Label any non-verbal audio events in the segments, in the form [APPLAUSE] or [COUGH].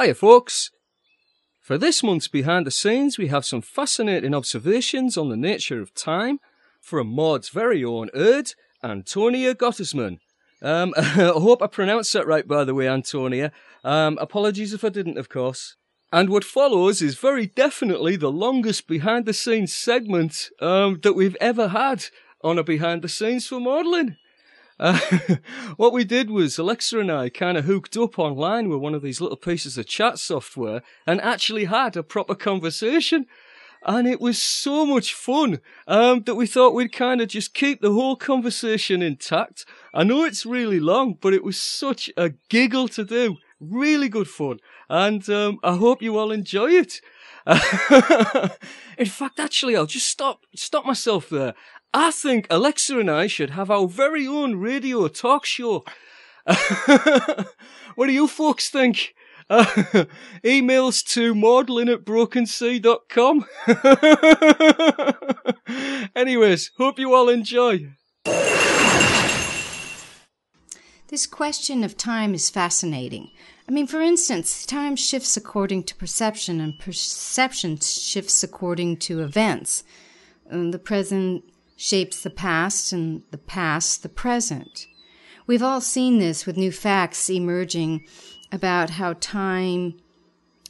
Hiya, folks. For this month's Behind the Scenes, we have some fascinating observations on the nature of time from Maud's very own Erd, Antonia Gottesman. Um, [LAUGHS] I hope I pronounced that right, by the way, Antonia. Um, apologies if I didn't, of course. And what follows is very definitely the longest behind the scenes segment um, that we've ever had on a behind the scenes for Maudlin. [LAUGHS] What we did was Alexa and I kind of hooked up online with one of these little pieces of chat software and actually had a proper conversation. And it was so much fun um, that we thought we'd kind of just keep the whole conversation intact. I know it's really long, but it was such a giggle to do. Really good fun. And um, I hope you all enjoy it. [LAUGHS] In fact, actually, I'll just stop stop myself there. I think Alexa and I should have our very own radio talk show. [LAUGHS] what do you folks think? Uh, [LAUGHS] emails to maudlin at brokensea.com. [LAUGHS] Anyways, hope you all enjoy. This question of time is fascinating. I mean, for instance, time shifts according to perception, and perception shifts according to events. Um, the present shapes the past, and the past the present. We've all seen this with new facts emerging about how time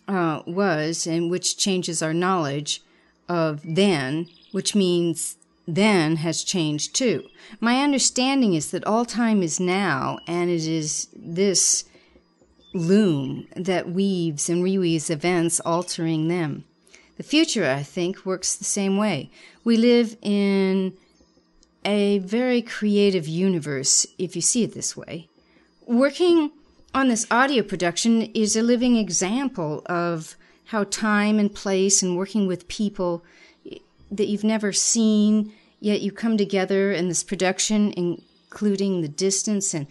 uh, was, and which changes our knowledge of then, which means then has changed too. My understanding is that all time is now, and it is this loom that weaves and reweaves events, altering them. The future, I think, works the same way. We live in a very creative universe, if you see it this way. Working on this audio production is a living example of how time and place and working with people that you've never seen yet you come together in this production, including the distance and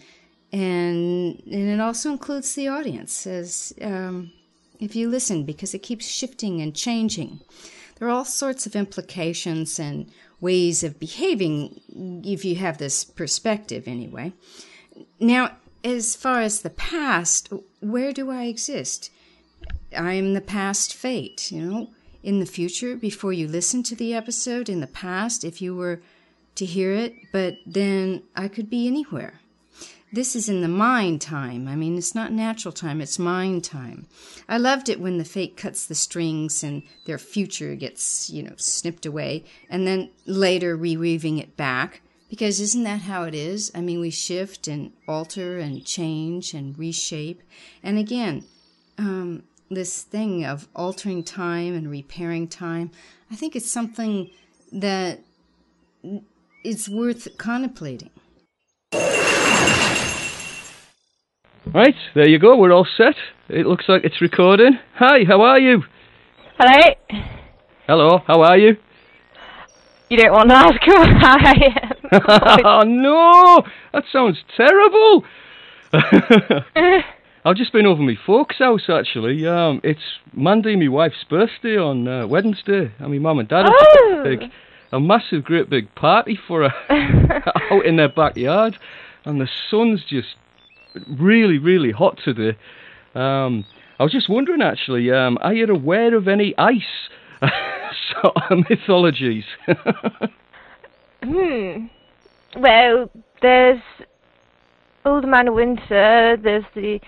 and and it also includes the audience as um, if you listen because it keeps shifting and changing. There are all sorts of implications and ways of behaving if you have this perspective, anyway. Now, as far as the past, where do I exist? I'm the past fate, you know in the future before you listen to the episode in the past if you were to hear it, but then I could be anywhere. This is in the mind time. I mean, it's not natural time, it's mind time. I loved it when the fate cuts the strings and their future gets, you know, snipped away, and then later reweaving it back. Because isn't that how it is? I mean, we shift and alter and change and reshape. And again, um, this thing of altering time and repairing time, I think it's something that it's worth contemplating. Right, there you go. We're all set. It looks like it's recording. Hi, how are you? Hello. Hello, how are you? You don't want to ask who I am. [LAUGHS] oh no, that sounds terrible. [LAUGHS] I've just been over my folks' house actually. Um, it's Monday, my wife's birthday on uh, Wednesday, and my mum and dad have oh. a big, a massive, great big party for her [LAUGHS] out in their backyard, and the sun's just really, really hot today. Um, I was just wondering actually, um, are you aware of any ice [LAUGHS] sort of [LAUGHS] mythologies? [LAUGHS] hmm. Well, there's Old Man Winter. There's the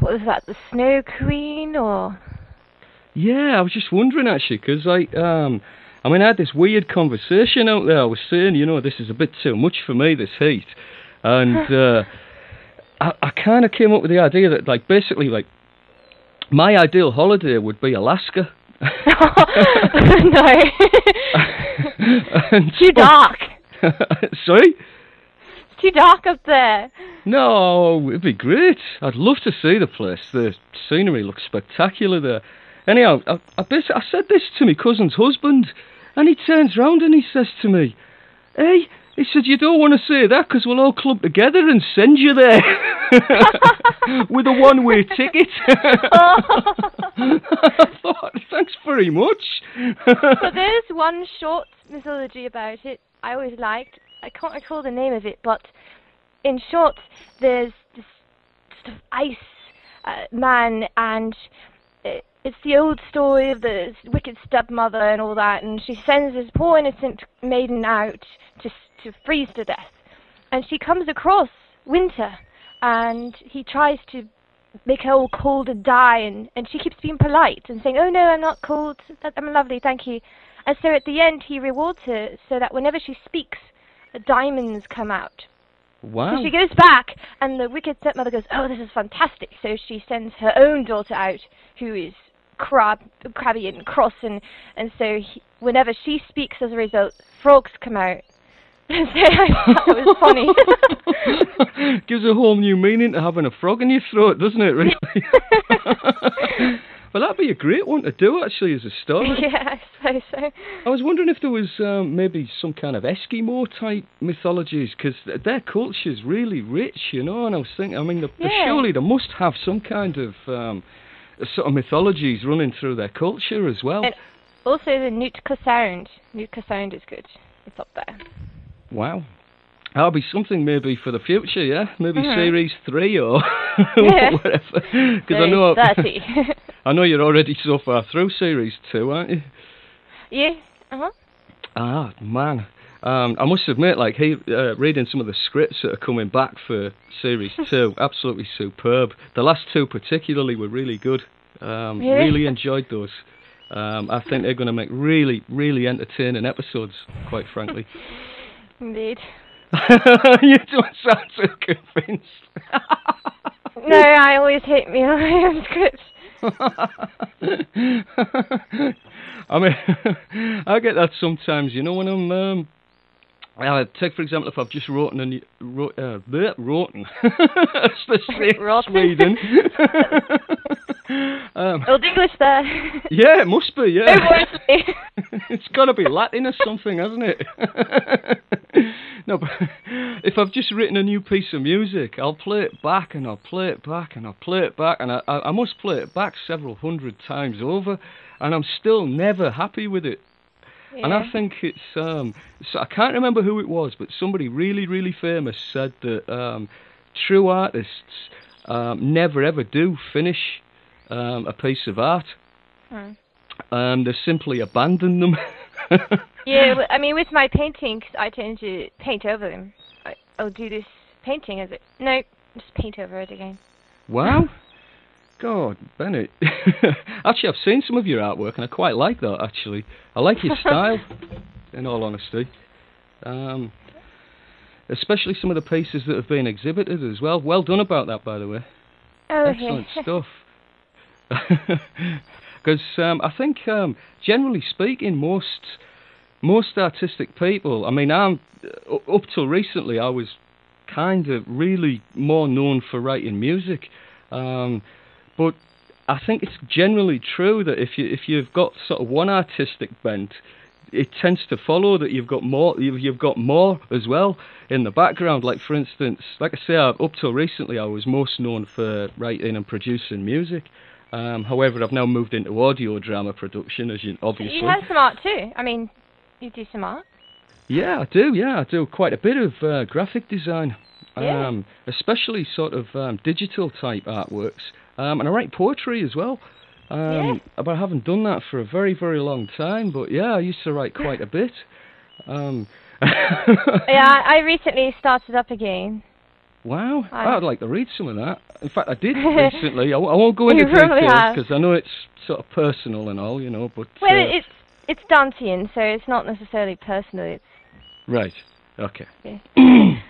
what was that, the Snow Queen, or? Yeah, I was just wondering actually, because I, um, I mean, I had this weird conversation out there. I was saying, you know, this is a bit too much for me, this heat, and uh, I, I kind of came up with the idea that, like, basically, like, my ideal holiday would be Alaska. [LAUGHS] no, [LAUGHS] too dark. [LAUGHS] Sorry too dark up there. No, it'd be great. I'd love to see the place. The scenery looks spectacular there. Anyhow, I, I, I said this to my cousin's husband, and he turns round and he says to me, Hey, he said, You don't want to say that because we'll all club together and send you there [LAUGHS] with a one way ticket. I [LAUGHS] [LAUGHS] thought, Thanks very much. so there's one short mythology about it I always liked. I can't recall the name of it, but in short, there's this sort of ice uh, man, and it, it's the old story of the wicked stepmother and all that, and she sends this poor innocent maiden out to to freeze to death, and she comes across Winter, and he tries to make her all cold and die, and and she keeps being polite and saying, "Oh no, I'm not cold. I'm lovely, thank you." And so at the end, he rewards her so that whenever she speaks, diamonds come out. Wow. So she goes back, and the wicked stepmother goes, "Oh, this is fantastic!" So she sends her own daughter out, who is crab, crabby and cross, and and so he, whenever she speaks, as a result, frogs come out. [LAUGHS] so I thought that was funny. [LAUGHS] Gives a whole new meaning to having a frog in your throat, doesn't it? Really. [LAUGHS] well, that'd be a great one to do actually as a story. yeah, I suppose so. I was wondering if there was um, maybe some kind of Eskimo type mythologies because their culture's really rich, you know. And I was thinking, I mean, the, the Yeah. surely they must have some kind of um, sort of mythologies running through their culture as well. And also the Nootka Sound. Nootka Sound is good. It's up there. Wow. That'll be something maybe for the future, yeah? Maybe Mhm. series three or [LAUGHS] whatever. [LAUGHS] Because I know. [LAUGHS] I know you're already so far through series two, aren't you? yeah. Uh huh. Ah, man. Um, I must admit, like, he, uh, reading some of the scripts that are coming back for series [LAUGHS] two, absolutely superb. The last two, particularly, were really good. Um, Really? really enjoyed those. Um, I think they're going to make really, really entertaining episodes, quite frankly. [LAUGHS] Indeed. [LAUGHS] you don't sound so convinced. No, I always hate me on my own scripts. I mean, I get that sometimes. You know, when I'm um, uh, take for example, if I've just written a new, wrote, uh, bleh, written, It's the same Rotten. Sweden. [LAUGHS] um, Old English there. [LAUGHS] yeah, it must be. Yeah, worse me. [LAUGHS] it's got to be Latin or something, hasn't it? no, but if I've just written a new piece of music, I'll play it back and I'll play it back and I'll play it back and I, I, I must play it back several hundred times over, and I'm still never happy with it. And I think it's um, so I can't remember who it was, but somebody really, really famous said that um, true artists um, never ever do finish um, a piece of art. Hmm. Um, they simply abandon them. [LAUGHS] Yeah, I mean, with my paintings, I tend to paint over them. I, I'll do this painting as it. No, just paint over it again. Wow. God, Bennett. [LAUGHS] actually, I've seen some of your artwork and I quite like that, actually. I like your style, [LAUGHS] in all honesty. Um, especially some of the pieces that have been exhibited as well. Well done about that, by the way. Oh, Excellent yeah. [LAUGHS] stuff. Because um, I think, um, generally speaking, most most artistic people. I mean, I'm uh, up till recently, I was kind of really more known for writing music, um, but I think it's generally true that if you if you've got sort of one artistic bent, it tends to follow that you've got more you've, you've got more as well in the background. Like for instance, like I say, up till recently, I was most known for writing and producing music. Um, however, I've now moved into audio drama production, as you obviously. You have some art too. I mean, you do some art. Yeah, I do. Yeah, I do quite a bit of uh, graphic design, Yeah. um, especially sort of um, digital type artworks, um, and I write poetry as well. Um, Yeah. But I haven't done that for a very, very long time. But yeah, I used to write quite a bit. Um, [LAUGHS] Yeah, I recently started up again. Wow, I- I'd like to read some of that. In fact, I did [LAUGHS] recently. I won't go into details because I know it's sort of personal and all, you know. But Well, uh, it's it's Dantean, so it's not necessarily personal. It's right, okay. [CLEARS THROAT]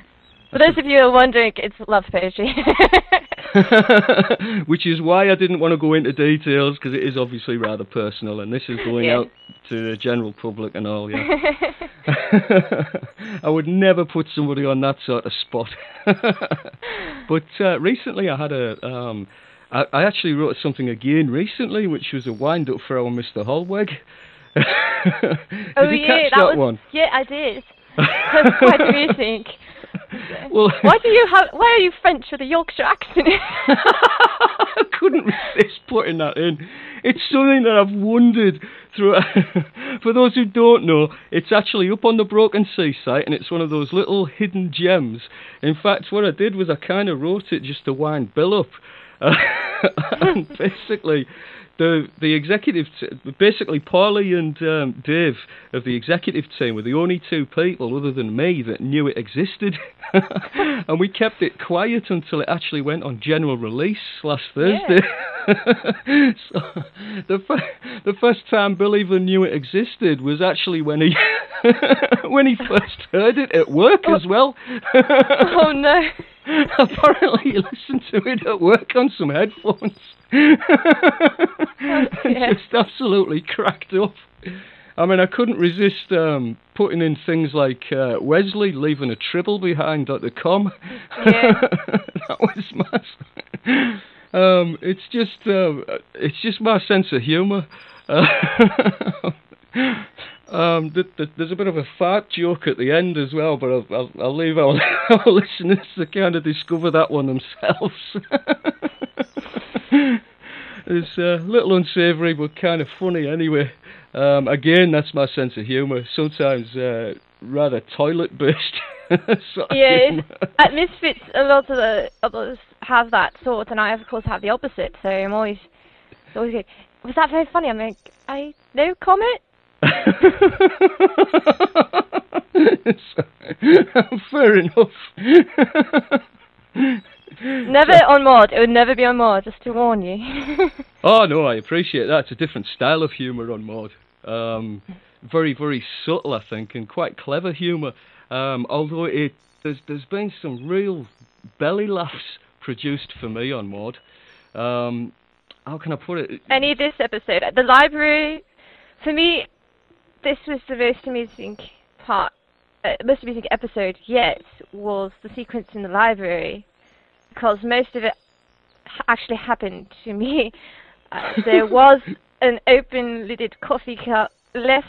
for those of you who are wondering, it's love poetry. [LAUGHS] Which is why I didn't want to go into details because it is obviously rather personal, and this is going Yeah. out to the general public and all. Yeah, [LAUGHS] [LAUGHS] I would never put somebody on that sort of spot. but uh, recently, I had a. Um, I, I actually wrote something again recently, which was a wind up for our Mr. Holweg. did oh you yeah, catch that, that, was one? yeah, I did. That's quite amusing. Well, Why do you have? Why are you French with a Yorkshire accent? [LAUGHS] I couldn't resist putting that in. It's something that I've wondered through. [LAUGHS] For those who don't know, it's actually up on the Broken Sea site, and it's one of those little hidden gems. In fact, what I did was I kind of wrote it just to wind Bill up. [LAUGHS] and basically, the the executive, t- basically, Polly and um, Dave of the executive team were the only two people other than me that knew it existed, [LAUGHS] and we kept it quiet until it actually went on general release last Thursday. [LAUGHS] so the f- the first time Bill even knew it existed was actually when he [LAUGHS] when he first heard it at work as well. oh no. [LAUGHS] Apparently, he listened to it at work on some headphones. [LAUGHS] dear. Just absolutely cracked up. I mean, I couldn't resist um, putting in things like uh, Wesley leaving a tribble behind at the com. Yeah. that was my. Um, it's just, uh, it's just my sense of humour. Uh, [LAUGHS] um, th- th- there's a bit of a fart joke at the end as well, but I'll, I'll, I'll leave our, [LAUGHS] our listeners to kind of discover that one themselves. [LAUGHS] it's a little unsavoury, but kind of funny anyway. Um, again, that's my sense of humour. Sometimes uh, rather toilet-based. [LAUGHS] sort of Yeah, at Misfits, a lot of the others have that sort, and I, of course, have the opposite. So I'm always, always good. Was that very funny? I'm like, I no comment. [LAUGHS] [LAUGHS] Fair enough. Never on mod. It would never be on mod. Just to warn you. oh no, I appreciate that. It's a different style of humour on Maud. Um, very, very subtle, I think, and quite clever humour. Um, although it there's there's been some real belly laughs produced for me on Maud. Um, how can I put it? Any of this episode at the library, for me, this was the most amusing part, uh, most amusing episode yet was the sequence in the library, because most of it actually happened to me. [LAUGHS] Uh, there [LAUGHS] was an open-lidded coffee cup left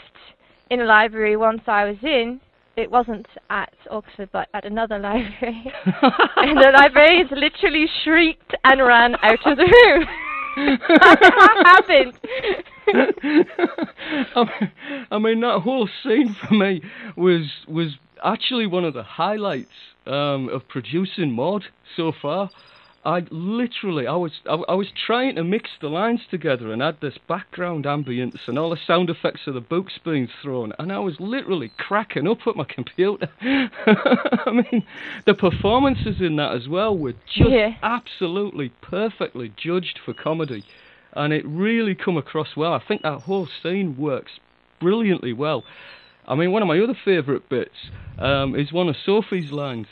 in a library once I was in. It wasn't at Oxford, but at another [LAUGHS] library. and the librarians literally shrieked and ran out of the room. happened? [LAUGHS] I mean, I mean, that whole scene for me was was actually one of the highlights um, of producing Mod so far. I literally, I was, I, I was trying to mix the lines together and add this background ambience and all the sound effects of the books being thrown, and I was literally cracking up at my computer. [LAUGHS] I mean, the performances in that as well were just Yeah. absolutely perfectly judged for comedy, and it really come across well. I think that whole scene works brilliantly well. I mean, one of my other favourite bits um, is one of Sophie's lines,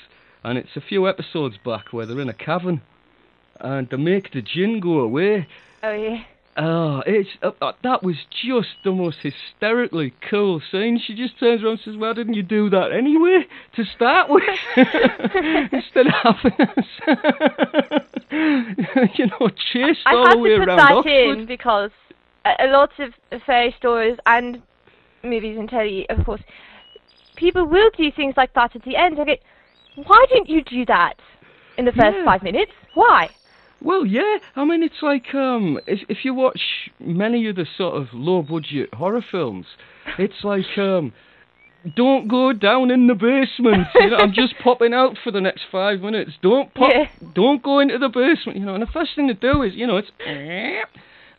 and it's a few episodes back where they're in a cavern and to make the gin go away. Oh yeah. Oh, it's uh, uh, that was just the most hysterically cool scene. She just turns around and says, "Why didn't you do that anyway to start with, [LAUGHS] instead of having us, [LAUGHS] you know, chased I all had the way to put that Oxford?" in because a, lot of fairy stories and movies and telly, of course, people will do things like that at the end. And it, why didn't you do that in the first Yeah. five minutes? Why? Well, yeah. I mean, it's like um, if if you watch many of the sort of low budget horror films, it's like um, don't go down in the basement. You know, I'm just [LAUGHS] popping out for the next five minutes. Don't pop. Yeah. Don't go into the basement. You know, and the first thing to do is, you know, it's.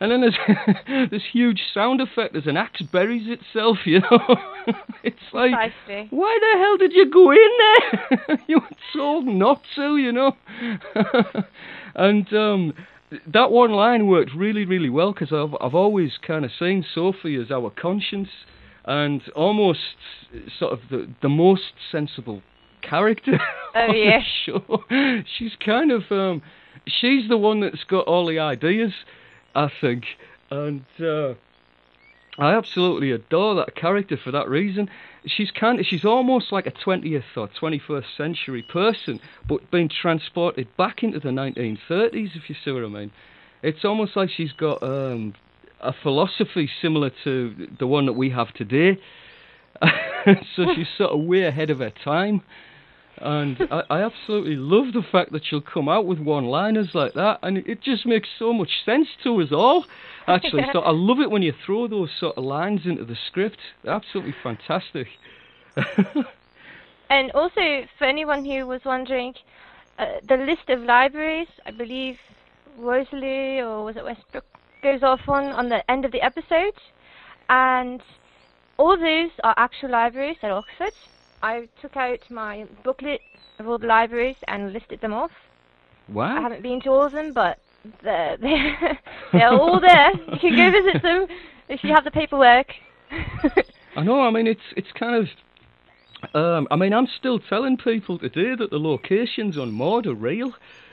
And then there's [LAUGHS] this huge sound effect as an axe buries itself, you know. [LAUGHS] it's like, Precisely. why the hell did you go in there? [LAUGHS] you were told not to, you know. and um, that one line worked really, really well because I've I've always kind of seen Sophie as our conscience and almost sort of the the most sensible character Oh, yeah. She's kind of um, she's the one that's got all the ideas, I think, and. Uh, I absolutely adore that character for that reason. She's kind of, she's almost like a 20th or 21st century person, but being transported back into the 1930s, if you see what I mean. It's almost like she's got um, a philosophy similar to the one that we have today. [LAUGHS] so she's sort of way ahead of her time. And I, I absolutely love the fact that she'll come out with one-liners like that, and it, it just makes so much sense to us all. Actually, so I love it when you throw those sort of lines into the script. They're absolutely fantastic. And also, for anyone who was wondering, uh, the list of libraries, I believe, Rosalie or was it Westbrook goes off on on the end of the episode, and all those are actual libraries at Oxford. I took out my booklet of all the libraries and listed them off. Wow. I haven't been to all of them, but they're, [LAUGHS] they're, they're all there. You can go [LAUGHS] visit them if you have the paperwork. I know. I mean, it's it's kind of. Um, I mean, I'm still telling people today that the locations on Maud are real.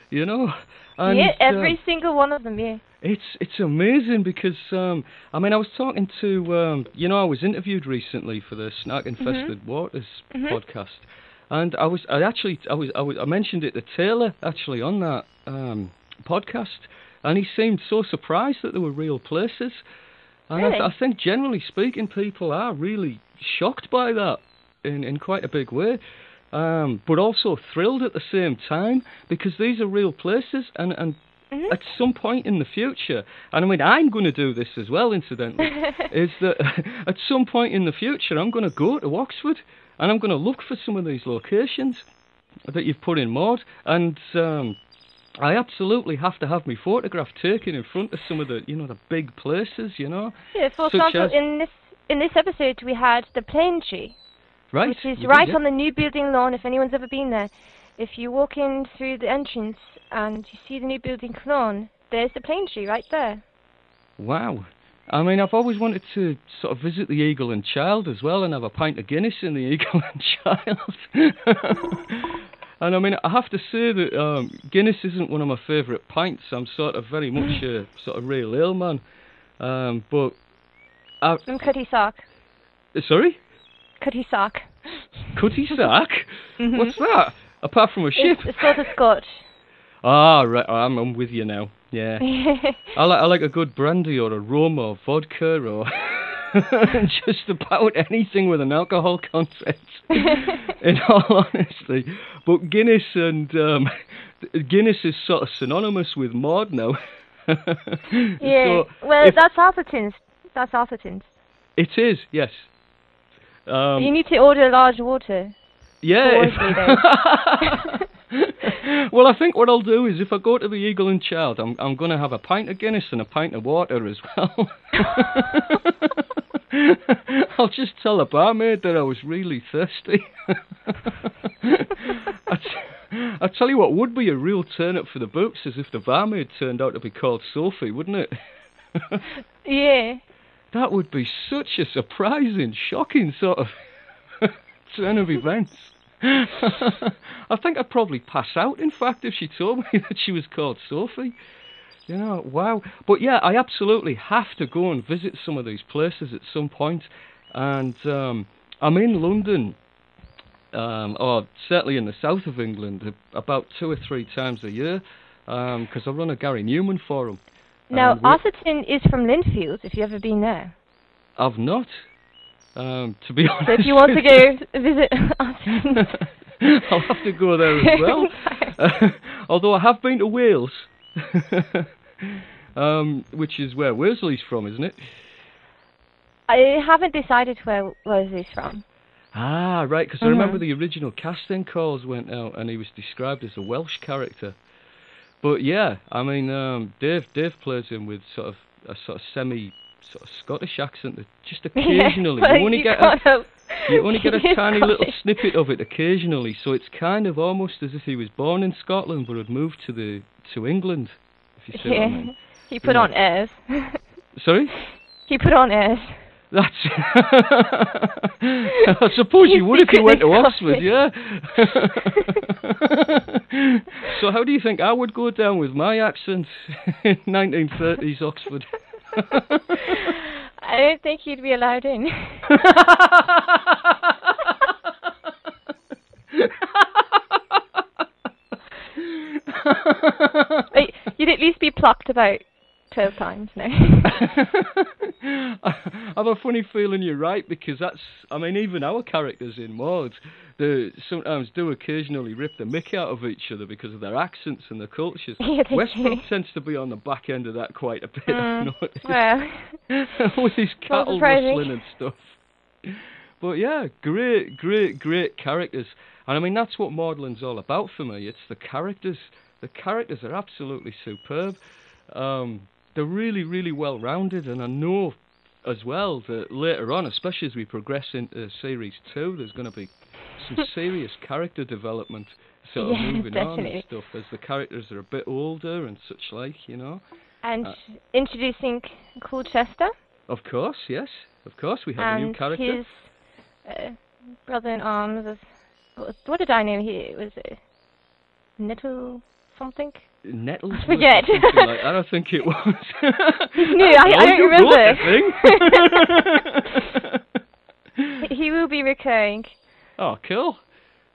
You know. And, yeah, uh, every single one of them, yeah. It's it's amazing because um, I mean I was talking to um, you know I was interviewed recently for the Snack Infested Waters podcast, and I was I actually I was, I was I mentioned it to Taylor actually on that um, podcast, and he seemed so surprised that there were real places, and I, Really? I think generally speaking people are really shocked by that in in quite a big way. Um, but also thrilled at the same time because these are real places and, and at some point in the future, and I mean, I'm going to do this as well, incidentally, [LAUGHS] is that [LAUGHS] at some point in the future, I'm going to go to Oxford and I'm going to look for some of these locations that you've put in mod and um, I absolutely have to have my photograph taken in front of some of the, you know, the big places, you know, Yeah, for example, as- in this in this episode we had the plane tree, right? which is did, right yeah. on the new building lawn. If anyone's ever been there, if you walk in through the entrance and you see the new building lawn, there's the plane tree right there. Wow. I mean, I've always wanted to sort of visit the Eagle and Child as well and have a pint of Guinness in the [LAUGHS] Eagle and Child. and I mean, I have to say that um, Guinness isn't one of my favourite pints. I'm sort of very much a [LAUGHS] sort of real ale man. Um, but, I, And Cutty Sark. sorry? Cutty Sark. Cutty Sack? What's that? Apart from a ship? It's, it's sort of Scotch. [LAUGHS] Ah, right, I'm, I'm with you now. Yeah. [LAUGHS] I like I like a good brandy or a rum or vodka or [LAUGHS] just about anything with an alcohol content. in all honesty, but Guinness and um, Guinness is sort of synonymous with Maud now. yeah. So well, if- that's Atherton's. That's Atherton's. it is yes. Um, you need to order large water. yeah. [LAUGHS] [LAUGHS] Well, I think what I'll do is if I go to the Eagle and Child, I'm I'm going to have a pint of Guinness and a pint of water as well. [LAUGHS] I'll just tell the barmaid that I was really thirsty. I, t- I tell you what would be a real turn up for the books is if the barmaid turned out to be called Sophie, wouldn't it? Yeah. That would be such a surprising, shocking sort of [LAUGHS] turn of events. [LAUGHS] I think I'd probably pass out, in fact, if she told me [LAUGHS] that she was called Sophie. You know, wow. But yeah, I absolutely have to go and visit some of these places at some point. And um, I'm in London, um, or certainly in the south of England, about two or three times a year, because I run a Gary Numan forum. Now, Atherton is from Linfield, if you've ever been there. I've not. Um, to be honest. [LAUGHS] So if you want to go [LAUGHS] visit [LAUGHS] Atherton. I'll have to go there as well. Uh, although I have been to Wales, um, which is where Worsley's from, isn't it? I haven't decided where he's from. Ah, right, because I remember the original casting calls went out and he was described as a Welsh character. But yeah, I mean, um, Dave Dave plays him with sort of a sort of semi sort of Scottish accent that just [LAUGHS] occasionally Yeah, you only you get a, help- [LAUGHS] You only get a [LAUGHS] tiny little snippet of it occasionally, so it's kind of almost as if he was born in Scotland but had moved to the to England. If you see what I Yeah. mean. He put Yeah. on airs. Sorry, he put on airs. That's. [LAUGHS] I suppose you He's would if you went to [LAUGHS] Oxford, yeah. [LAUGHS] so how do you think I would go down with my accent in 1930s Oxford? I don't think you'd be allowed in. You'd at least be plucked about twelve times now. [LAUGHS] I have a funny feeling you're right because that's. I mean, even our characters in Maud, they sometimes do occasionally rip the mick out of each other because of their accents and their cultures. [LAUGHS] Yeah, Westbrook tends to be on the back end of that quite a bit. I've Mm, [LAUGHS] noticed. well, with his cattle rustling and stuff. But yeah, great, great, great characters. And I mean, that's what Maudlin's all about for me. It's the characters, The characters are absolutely superb. Um, they're really, really well rounded, and I know as well that later on, especially as we progress into series two, there's going to be some [LAUGHS] serious character development sort of Yeah, moving on and stuff as the characters are a bit older and such like, you know. And Uh, introducing Colchester Of course, yes, of course, we have a new and character. his uh, brother in arms. Is, what, did I know here? Was it Nettle something? Nettles. [LAUGHS] I forget. Like, I don't think it was. [LAUGHS] No, I- I don't remember. [LAUGHS] he will be recurring. oh, cool.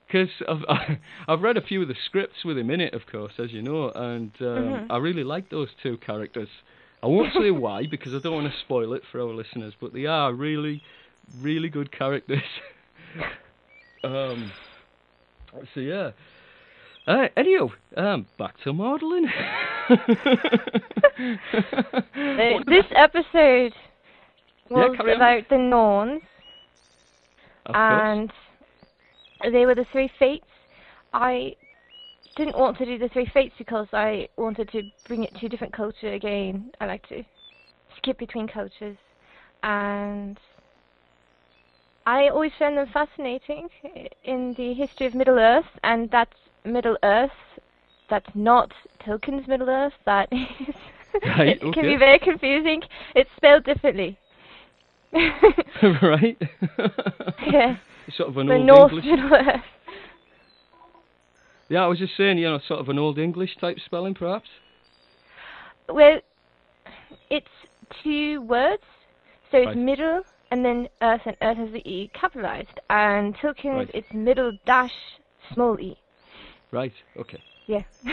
Because I've I've read a few of the scripts with him in it, of course, as you know, and um, Mhm. I really like those two characters. I won't say why because I don't want to spoil it for our listeners, but they are really, really good characters. um. So yeah. Uh, anyhow, um, back to Maudlin. [LAUGHS] Uh, this episode Yeah, was on. about the Norns, Of course. and they were the three fates. I didn't want to do the three fates because I wanted to bring it to a different culture again. I like to skip between cultures, and I always found them fascinating in the history of Middle Earth, and that's Middle Earth. That's not Tolkien's Middle Earth. That [LAUGHS] is. Right, it can be very confusing. It's spelled differently. [LAUGHS] right. [LAUGHS] yeah, Sort of an the old North English. Middle Earth. Yeah, I was just saying, you know, sort of an old English type spelling, perhaps. Well, it's two words, so it's Right. middle and then Earth, and Earth has the E capitalized. And Tolkien's Right. it's middle dash small e. Right. Okay. Yeah. [LAUGHS]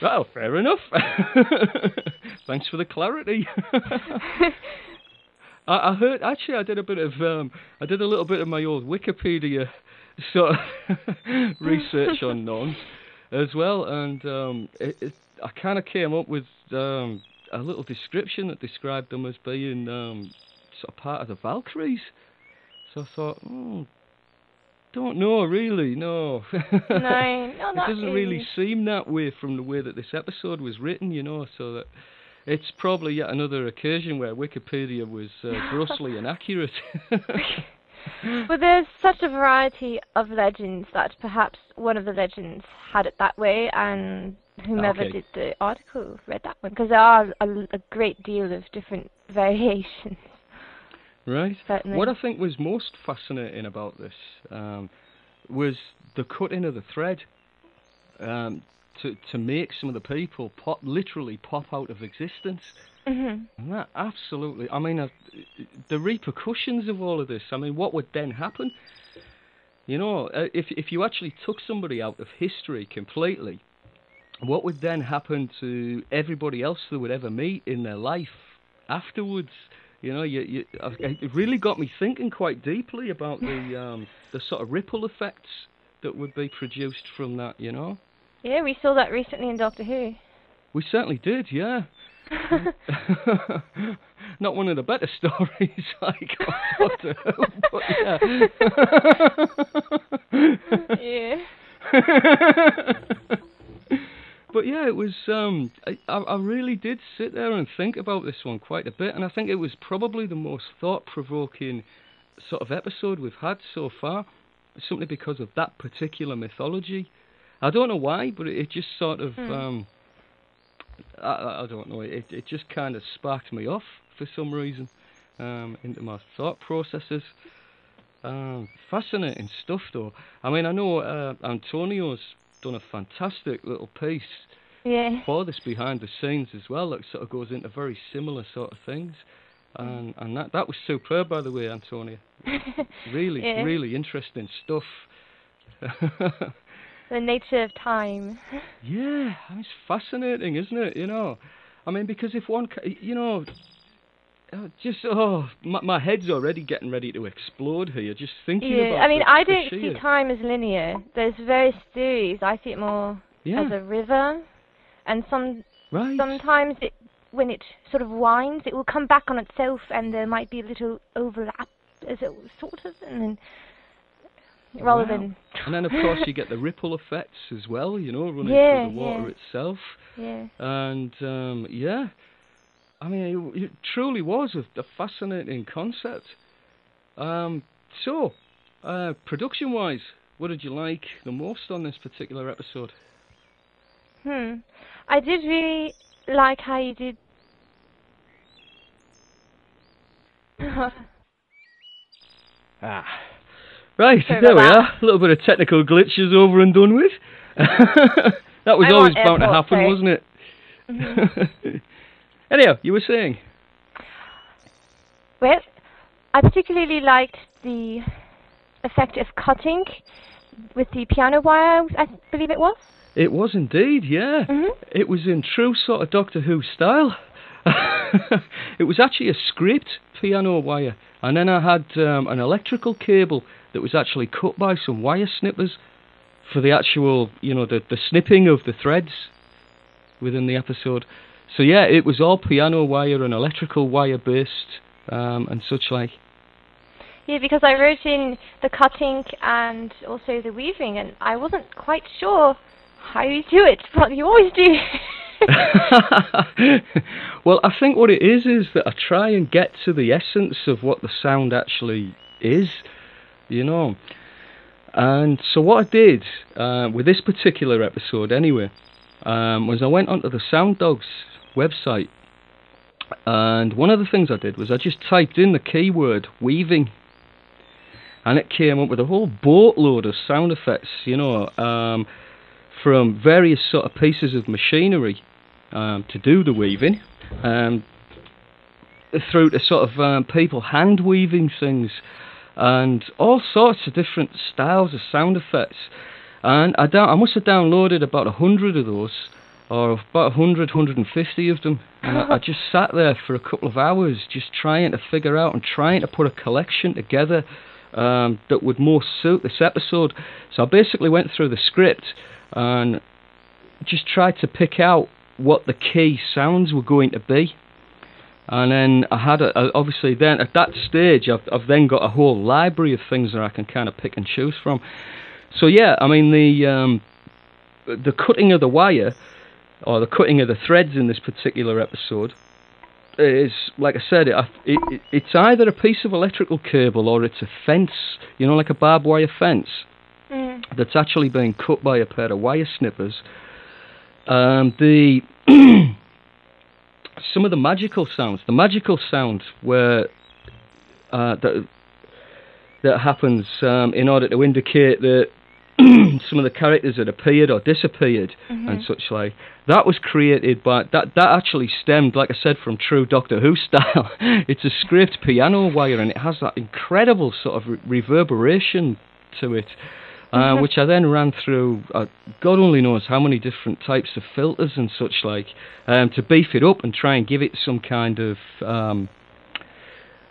Well, fair enough. [LAUGHS] Thanks for the clarity. [LAUGHS] I, I heard actually I did a bit of um, I did a little bit of my old Wikipedia sort of research on Norns as well, and um, it, it, I kind of came up with um, a little description that described them as being um, sort of part of the Valkyries. So I thought, oh, don't know really, no. no, no, [LAUGHS] it doesn't really seem that way from the way that this episode was written, you know. So that it's probably yet another occasion where Wikipedia was uh, [LAUGHS] grossly inaccurate. [LAUGHS] well, there's such a variety of legends that perhaps one of the legends had it that way, and whomever Okay. did the article read that one, because there are a, a great deal of different variations. Right. Certainly. What I think was most fascinating about this um, was the cutting of the thread um, to to make some of the people pop literally pop out of existence. hmm that absolutely, I mean, uh, the repercussions of all of this. I mean, what would then happen? You know, uh, if if you actually took somebody out of history completely, what would then happen to everybody else they would ever meet in their life afterwards? You know, you, you, uh, it really got me thinking quite deeply about the um, the sort of ripple effects that would be produced from that. You know, Yeah, we saw that recently in Doctor Who. we certainly did, yeah. [LAUGHS] Not one of the better [LAUGHS] stories like Doctor Who, but yeah. [LAUGHS] yeah. But yeah, it was. Um, I, I really did sit there and think about this one quite a bit, and I think it was probably the most thought-provoking sort of episode we've had so far, simply because of that particular mythology. I don't know why, but it, it just sort of. Hmm. Um, I- I, I don't know. It it just kind of sparked me off for some reason um, into my thought processes. Um, fascinating stuff, though. I mean, I know uh, Antonio's done a fantastic little piece Yeah. for this behind the scenes as well. That sort of goes into very similar sort of things, and and that that was superb, by the way, Antonia. [LAUGHS] Really, Yeah. really interesting stuff. [LAUGHS] The nature of time. Yeah, I mean, it's fascinating, isn't it? You know, I mean, because if one, you know, uh, just oh, my, my head's already getting ready to explode here just thinking Yeah, about. I mean, the, I don't see time as linear. There's various theories. I see it more Yeah, as a river, and some right. sometimes it when it sort of winds, it will come back on itself, and there might be a little overlap, as it sort of, and then rather Wow. than. And then, of course, you [LAUGHS] get the ripple effects as well, you know, running Yeah, through the water yeah. itself. Yeah. And, um, yeah, I mean, it, it truly was a, a fascinating concept. Um, so, uh, production wise, what did you like the most on this particular episode? Hmm. I did really like how you did. [LAUGHS] Ah. Right, Sorry there we about are. A little bit of technical glitches over and done with. [LAUGHS] that was I'm always bound to happen, sorry. wasn't it? Mm-hmm. [LAUGHS] Anyhow, you were saying. well, I particularly liked the effect of cutting with the piano wire. I believe it was. It was indeed, yeah. Mhm. It was in true sort of Doctor Who style. [LAUGHS] it was actually a scraped piano wire, and then I had um, an electrical cable that was actually cut by some wire snippers for the actual, you know, the, the snipping of the threads within the episode. So yeah, it was all piano wire and electrical wire based um, and such like. Yeah, because I wrote in the cutting and also the weaving, and I wasn't quite sure how you do it, [LAUGHS] but you always do. [LAUGHS] well, I think what it is is that I try and get to the essence of what the sound actually is, you know. And so what I did uh, with this particular episode, anyway, um, was I went onto the Sounddogs website, and one of the things I did was I just typed in the keyword weaving, and it came up with a whole boatload of sound effects, you know. Um, from various sort of pieces of machinery um, to do the weaving, um, through to sort of um, people hand weaving things, and all sorts of different styles of sound effects. And I, I must have downloaded about a hundred of those, or about a hundred, hundred and fifty of them. And I, I [LAUGHS] just sat there for a couple of hours, just trying to figure out and trying to put a collection together um, that would more suit this episode. So I basically went through the script and just tried to pick out what the key sounds were going to be. And then I had a, a, obviously then at that stage I've, I've then got a whole library of things that I can kind of pick and choose from. So yeah, I mean the um, the cutting of the wire or the cutting of the threads in this particular episode is like I said, it, it, it's either a piece of electrical cable or it's a fence, you know, like a barbed wire fence mm. that's actually being cut by a pair of wire snippers. Um, the [CLEARS THROAT] some of the magical sounds, the magical sound where uh, that that happens um, in order to indicate that [CLEARS THROAT] some of the characters that appeared or disappeared and such like. That was created by that. That actually stemmed, like I said, from true Doctor Who [LAUGHS] style. it's a scraped piano wire, and it has that incredible sort of re- reverberation to it, uh, which I then ran through. Uh, God only knows how many different types of filters and such like um, to beef it up and try and give it some kind of. Um,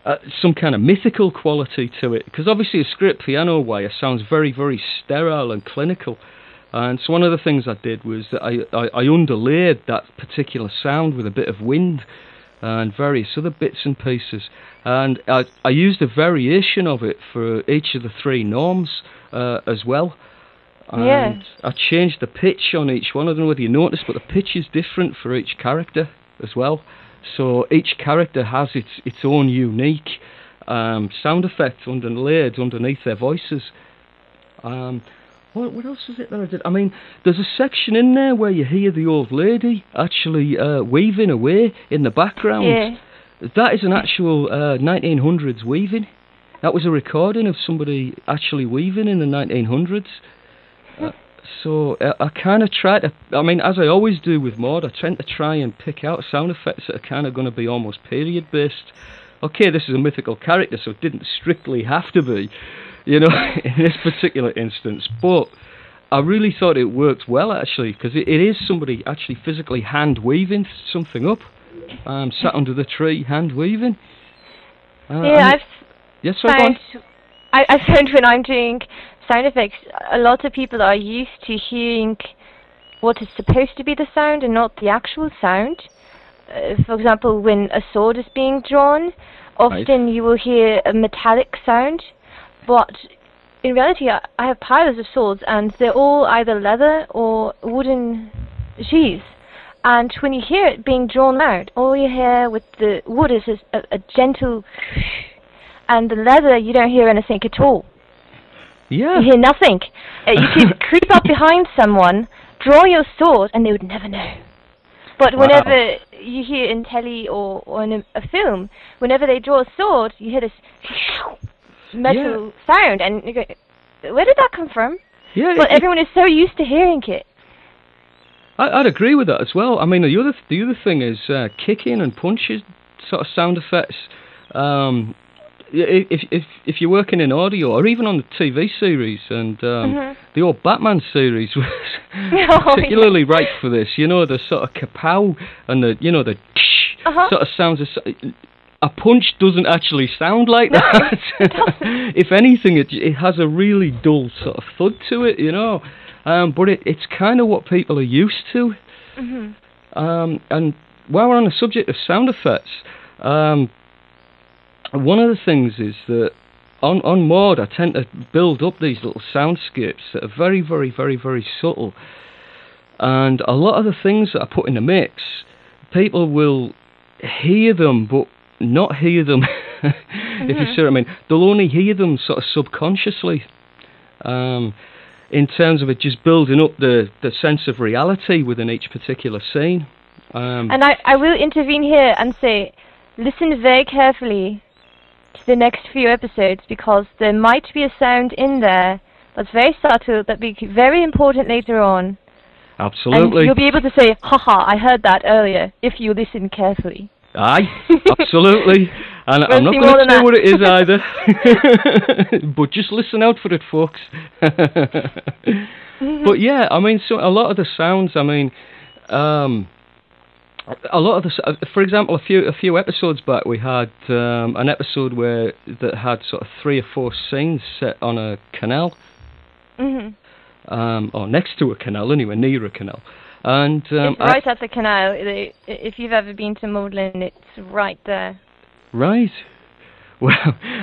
uh, some kind of mythical quality to it because obviously a script piano wire sounds very very sterile and clinical. And so one of the things I did was that I, I, I underlaid that particular sound with a bit of wind and various other bits and pieces. And I, I used a variation of it for each of the three Norns uh, as well. And Yeah. I changed the pitch on each one I don't know whether you noticed but the pitch is different for each character as well so each character has its its own unique um, sound effect underlaid underneath their voices. Um, what what else is it that I did? I mean, there's a section in there where you hear the old lady actually uh, weaving away in the background. Yeah. That is an actual uh, 1900s weaving. That was a recording of somebody actually weaving in the 1900s. Uh, so uh, I kind of try to, I mean, as I always do with Maud, I tend to try and pick out sound effects that are kind of going to be almost period based. Okay, this is a mythical character, so it didn't strictly have to be, you know, [LAUGHS] in this particular instance. But I really thought it worked well actually, because it, it is somebody actually physically hand weaving something up, um, sat under the tree hand weaving. Uh, Yeah, I've yes, sorry, go found I, I found when I'm doing sound effects, a lot of people are used to hearing what is supposed to be the sound and not the actual sound. Uh, for example, when a sword is being drawn, often you will hear a metallic sound, but in reality, I, I have piles of swords, and they're all either leather or wooden sheaths. And when you hear it being drawn out, all you hear with the wood is a, a gentle, and the leather you don't hear anything at all. Yeah. You hear nothing. Uh, you could [LAUGHS] creep up behind someone, draw your sword, and they would never know. But Wow. whenever you hear in telly or, or in a, a film, whenever they draw a sword, you hear this [LAUGHS] metal sound, and you go, "Where did that come from?" Yeah. Well, it- everyone is so used to hearing it. I, I'd agree with that as well. I mean, the other the other thing is uh, kicking and punches sort of sound effects. Um, if if if you're working in audio or even on the TV series and um, Mhm. the old Batman series was [LAUGHS] yeah. particularly right for this. You know the sort of kapow and the you know the Uh-huh. sort of sounds. Of, a punch doesn't actually sound like that. [LAUGHS] if anything, it it has a really dull sort of thud to it. You know. Um, but it, it's kind of what people are used to. Mhm. Um, and while we're on the subject of sound effects, um, one of the things is that on on Maud I tend to build up these little soundscapes that are very, very, very, very subtle. And a lot of the things that I put in the mix, people will hear them, but not hear them. [LAUGHS] if you see what I mean, they'll only hear them sort of subconsciously. Um, in terms of it just building up the, the sense of reality within each particular scene. Um, And I, I will intervene here and say, listen very carefully to the next few episodes because there might be a sound in there that's very subtle that will be very important later on. absolutely. And you'll be able to say, haha, I heard that earlier, if you listen carefully. Aye, absolutely. [LAUGHS] And I'm Won't not going to say what it is either. [LAUGHS] [LAUGHS] but just listen out for it, folks. but yeah, I mean, so a lot of the sounds, I mean, um, a lot of the, uh, for example, a few a few episodes back, we had um, an episode where that had sort of three or four scenes set on a canal. hmm um, or next to a canal, anyway, near a canal. And um, it's right at the canal. If you've ever been to Magdalen, it's right there. Right. [LAUGHS] Well,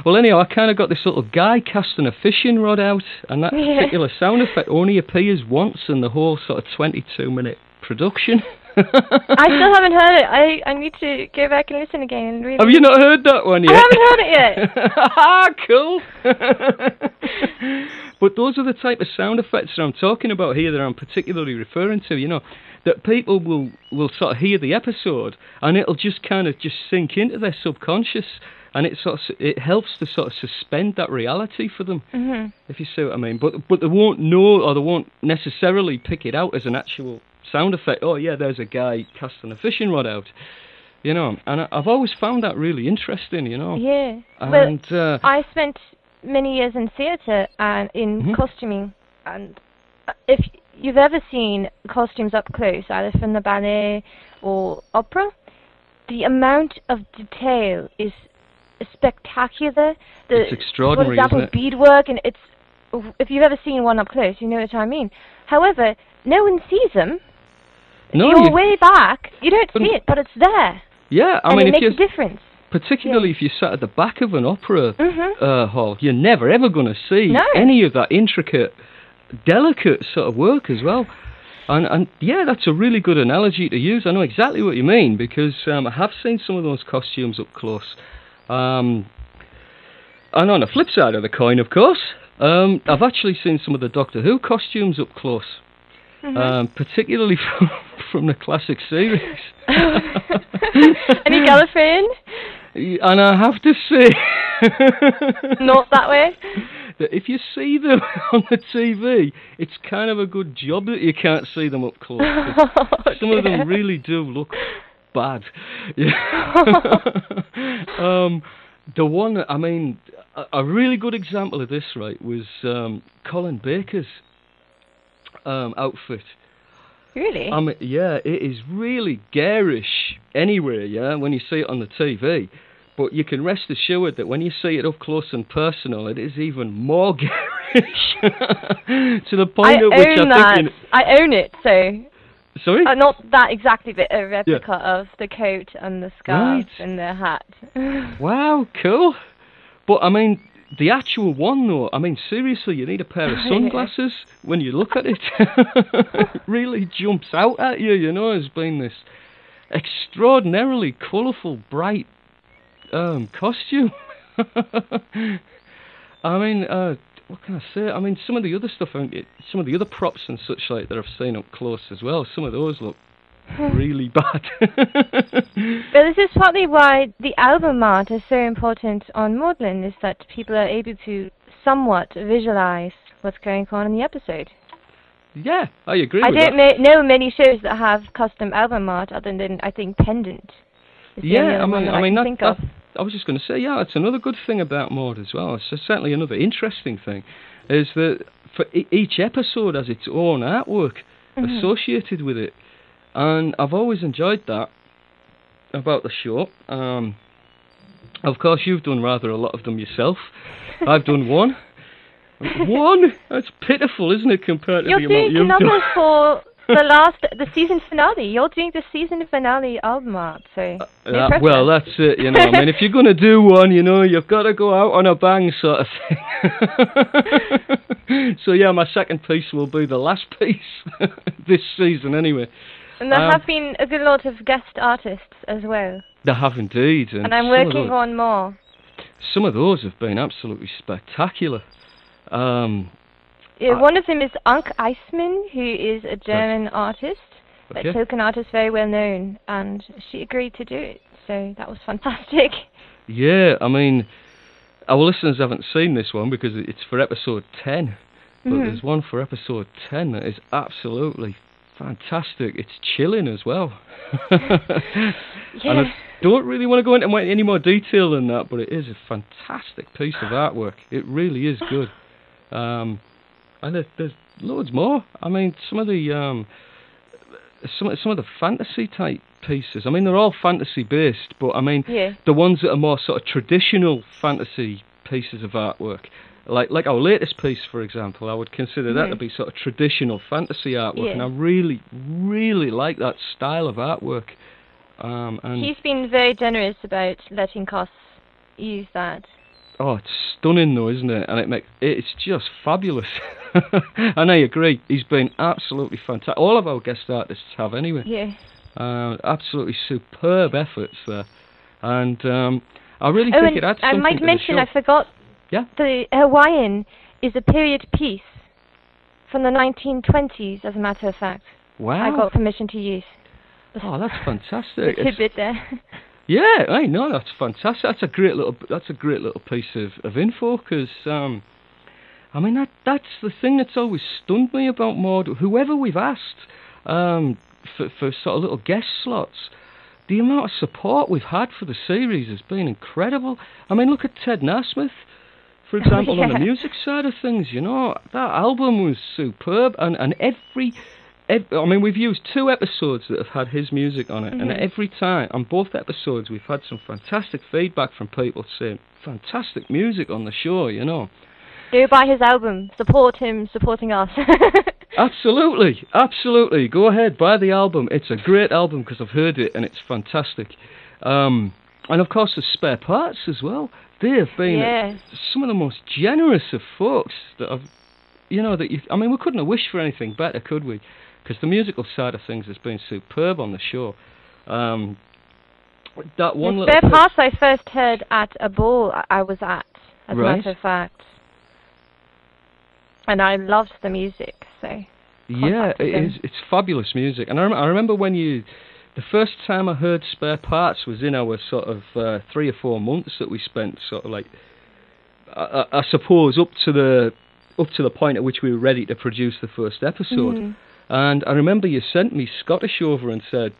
well. Anyhow, I kind of got this little guy casting a fishing rod out, and that Yeah. [LAUGHS] particular sound effect only appears once in the whole sort of twenty-two minute production. [LAUGHS] I still [LAUGHS] haven't heard it. I, I need to go back and listen again. And really Have you not heard that one yet? I haven't heard it yet. Ah, [LAUGHS] cool. [LAUGHS] but those are the type of sound effects that I'm talking about here that I'm particularly referring to. You know, that people will will sort of hear the episode and it'll just kind of just sink into their subconscious, and it sort of it helps to sort of suspend that reality for them. hmm If you see what I mean. But but they won't know or they won't necessarily pick it out as an actual sound effect. Oh yeah, there's a guy casting a fishing rod out. You know, and I, I've always found that really interesting. You know. Yeah. well, And uh, I spent many years in theatre and in Mhm. costuming, and if you've ever seen costumes up close, either from the ballet or opera, the amount of detail is spectacular. The, It's extraordinary, For example, beadwork, and it's if you've ever seen one up close, you know what I mean. However, no one sees them. No, You're you- way back. You don't see it, but it's there, yeah, I and mean, it if makes a difference. particularly if you sat at the back of an opera Mhm. uh, hall, you're never ever going to see No. any of that intricate, delicate sort of work as well. And and yeah, that's a really good analogy to use. I know exactly what you mean because um, I have seen some of those costumes up close. Um, and on the flip side of the coin, of course, um, I've actually seen some of the Doctor Who costumes up close, Mhm. um, particularly [LAUGHS] from, from the classic series. [LAUGHS] Any Gallifreyan? And I have to say, [LAUGHS] Not that way. that if you see them on the TV, it's kind of a good job that you can't see them up close. 'cause Some of them really do look bad. Yeah. um, the one, I mean, a, a really good example of this, right, was um, Colin Baker's um, outfit. Really? I mean, yeah, it is really garish anyway, yeah, when you see it on the TV. But you can rest assured that when you see it up close and personal, it is even more [LAUGHS] garish. [LAUGHS] to the I point at which own I that. think. I own it. So Sorry? uh, not that exactly, but a replica of the coat and the scarf Right. and the hat. [LAUGHS] Wow, cool. But I mean, the actual one, though, I mean, seriously, you need a pair of [LAUGHS] sunglasses when you look at it. [LAUGHS] it really jumps out at you, you know, as being this extraordinarily colourful, bright um, costume. [LAUGHS] I mean, uh, what can I say? I mean, some of the other stuff, some of the other props and such like that I've seen up close as well. Some of those look [SIGHS] really bad. [LAUGHS] but this is partly why the album art is so important on Maudlin, is that people are able to somewhat visualize what's going on in the episode. Yeah, I agree. I don't ma- know many shows that have custom album art other than I think Pendant. Yeah, I mean, I, mean that, that, I was just going to say, yeah, it's another good thing about Maud as well. It's certainly another interesting thing, is that for each episode has its own artwork mm-hmm. associated with it, and I've always enjoyed that about the show. Um, of course, you've done rather a lot of them yourself. I've done [LAUGHS] one. one? That's pitiful, isn't it, compared to You're the amount you've done? You're for [LAUGHS] the last, the season finale. You're doing the season finale album art, so. Uh, uh, well, that's it. You know, I mean, if you're going to do one, you know, you've got to go out on a bang, sort of thing. [LAUGHS] so yeah, my second piece will be the last piece this season, anyway. And there um, have been a good lot of guest artists as well. There have indeed, and, and I'm working on more. Some of those have been absolutely spectacular. Um, uh, one of them is Anke Eismann, who is a German artist, a Tolkien artist, very well known, and she agreed to do it. So that was [LAUGHS] fantastic. Yeah, I mean, our listeners haven't seen this one because it's for episode 10. But mm-hmm. there's one for episode 10 that is absolutely fantastic. It's chilling as well. yeah. [LAUGHS] And I don't really want to go into any more detail than that, but it is a fantastic piece of artwork. It really is good. Um, and there's, there's loads more. I mean, some of the um, some some of the fantasy type pieces. I mean, they're all fantasy based, but I mean, yeah. the ones that are more sort of traditional fantasy pieces of artwork, like like our latest piece, for example, I would consider mm-hmm. that to be sort of traditional fantasy artwork, yeah. and I really really like that style of artwork. Um, and He's been very generous about letting us use that. Oh, it's stunning though, isn't it? And it makes it's just fabulous. [LAUGHS] and I agree. He's been absolutely fantastic. All of our guest artists have anyway. Yeah. Uh, absolutely superb efforts there, and um, I really oh, think it adds something I might mention. I forgot. Yeah. The Hawaiian is a period piece from the 1920s, as a matter of fact. Wow. I got permission to use. Oh, that's [LAUGHS] fantastic. tidbit there. [LAUGHS] Yeah, I know that's fantastic. That's a great little that's a great little piece of, of info because um, I mean that that's the thing that's always stunned me about Maud. Whoever we've asked um, for for sort of little guest slots, the amount of support we've had for the series has been incredible. I mean, look at Ted Nasmith. For example, yeah. on the [LAUGHS] music side of things, you know, that album was superb, and, and every I mean, we've used two episodes that have had his music on it, mm-hmm. and every time on both episodes, we've had some fantastic feedback from people saying fantastic music on the show. You know, go buy his album, support him, supporting us. [LAUGHS] absolutely, absolutely. Go ahead, buy the album. It's a great album because I've heard it and it's fantastic. Um, and of course, the spare parts as well. They have been some of the most generous of folks that I've, you know, that you. I mean, we couldn't have wished for anything better, could we? because the musical side of things has been superb on the show. Um, that one the little spare parts I first heard at a ball I was at, as right. a matter of fact, and I loved the music. So yeah, it is. It's fabulous music, and I, rem- I remember when you. The first time I heard Spare Parts was in our sort of uh, three or four months that we spent, sort of like, I, I, suppose, up to the up to the point at which we were ready to produce the first episode. Mm. And I remember you sent me Schottische over and said,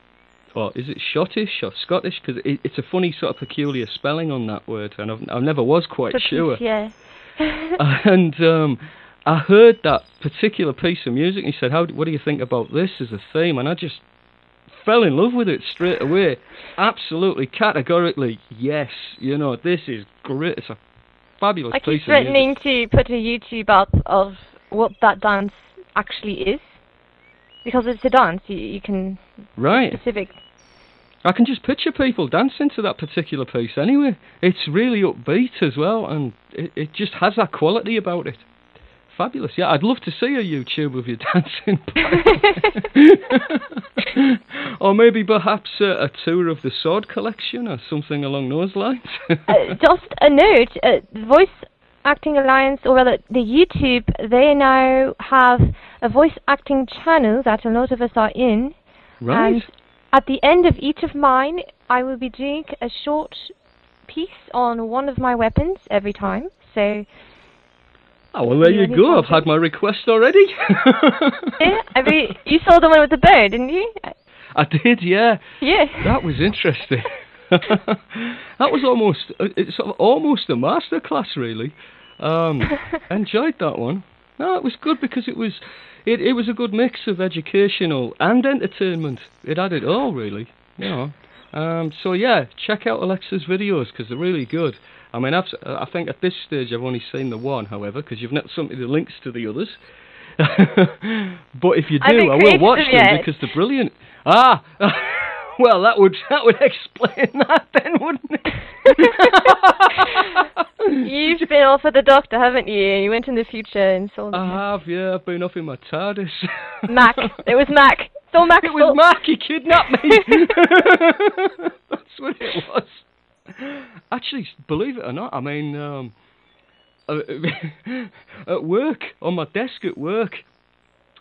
"Oh, is it Schottische or Scottish? Because it, it's a funny sort of peculiar spelling on that word, and I've, I never was quite sure." [LAUGHS] Yeah. [LAUGHS] and um, I heard that particular piece of music, and he said, "How? What do you think about this as a theme?" And I just fell in love with it straight away. Absolutely, categorically, yes. You know, this is great. It's a fabulous I piece keep threatening to put a YouTube up of what that dance actually is because it's a dance. You, you can right specific. I can just picture people dancing to that particular piece anyway. It's really upbeat as well, and it, it just has that quality about it. Fabulous, yeah. I'd love to see a YouTube of you [LAUGHS] dancing. [LAUGHS] or maybe perhaps a, a, tour of the sword collection or something along those lines. uh, just a note, uh, Voice Acting Alliance, or rather the YouTube, they now have a voice acting channel that a lot of us are in. Right. And at the end of each of mine, I will be doing a short piece on one of my weapons every time. So Oh, well, there you, go. I've had my request already. [LAUGHS] yeah, I mean, you saw the one with the bird, didn't you? I did, yeah. Yeah. That was interesting. [LAUGHS] that was almost, uh, it's sort of almost a masterclass, really. Um, [LAUGHS] enjoyed that one. No, it was good because it was, it, it was a good mix of educational and entertainment. It had it all, really. You know. Um, so yeah, check out Alexa's videos because they're really good. I mean, I've, I think at this stage I've only seen the one, however, because you've not [LAUGHS] sent me the links to the others. [LAUGHS] but if you do, I, will watch them yet. because they're brilliant. Ah, [LAUGHS] well, that would that would explain that then, wouldn't it? You've been off with the doctor, haven't you? You went in the future and saw. I have, yeah. I've been off in my TARDIS. Mac, it was Mac. So Mac. It was Mac. He kidnapped me. That's what it was. Actually, believe it or not, I mean, um, uh, [LAUGHS] at work, on my desk at work,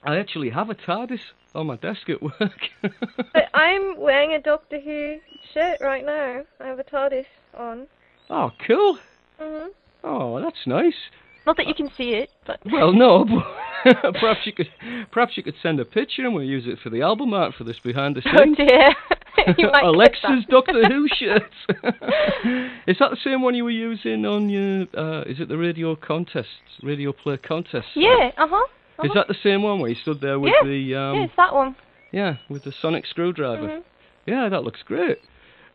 I actually have a TARDIS on my desk at work. [LAUGHS] but I'm wearing a Doctor Who shirt right now. I have a TARDIS on. Oh, cool. Mhm. Oh, that's nice. Not that you can see it, but [LAUGHS] well, no. [LAUGHS] Perhaps you could, perhaps you could send a picture and we'll use it for the album art for this behind the [LAUGHS] scenes. Oh dear. Alexa's Doctor Who shirt. is that the same one you were using on your? Uh, is it the radio contest, radio play contest? Yeah. Uh huh. Uh-huh. Is that the same one where you stood there with yeah. the? Um, yeah, it's that one. Yeah, with the sonic screwdriver. Mm-hmm. Yeah, that looks great.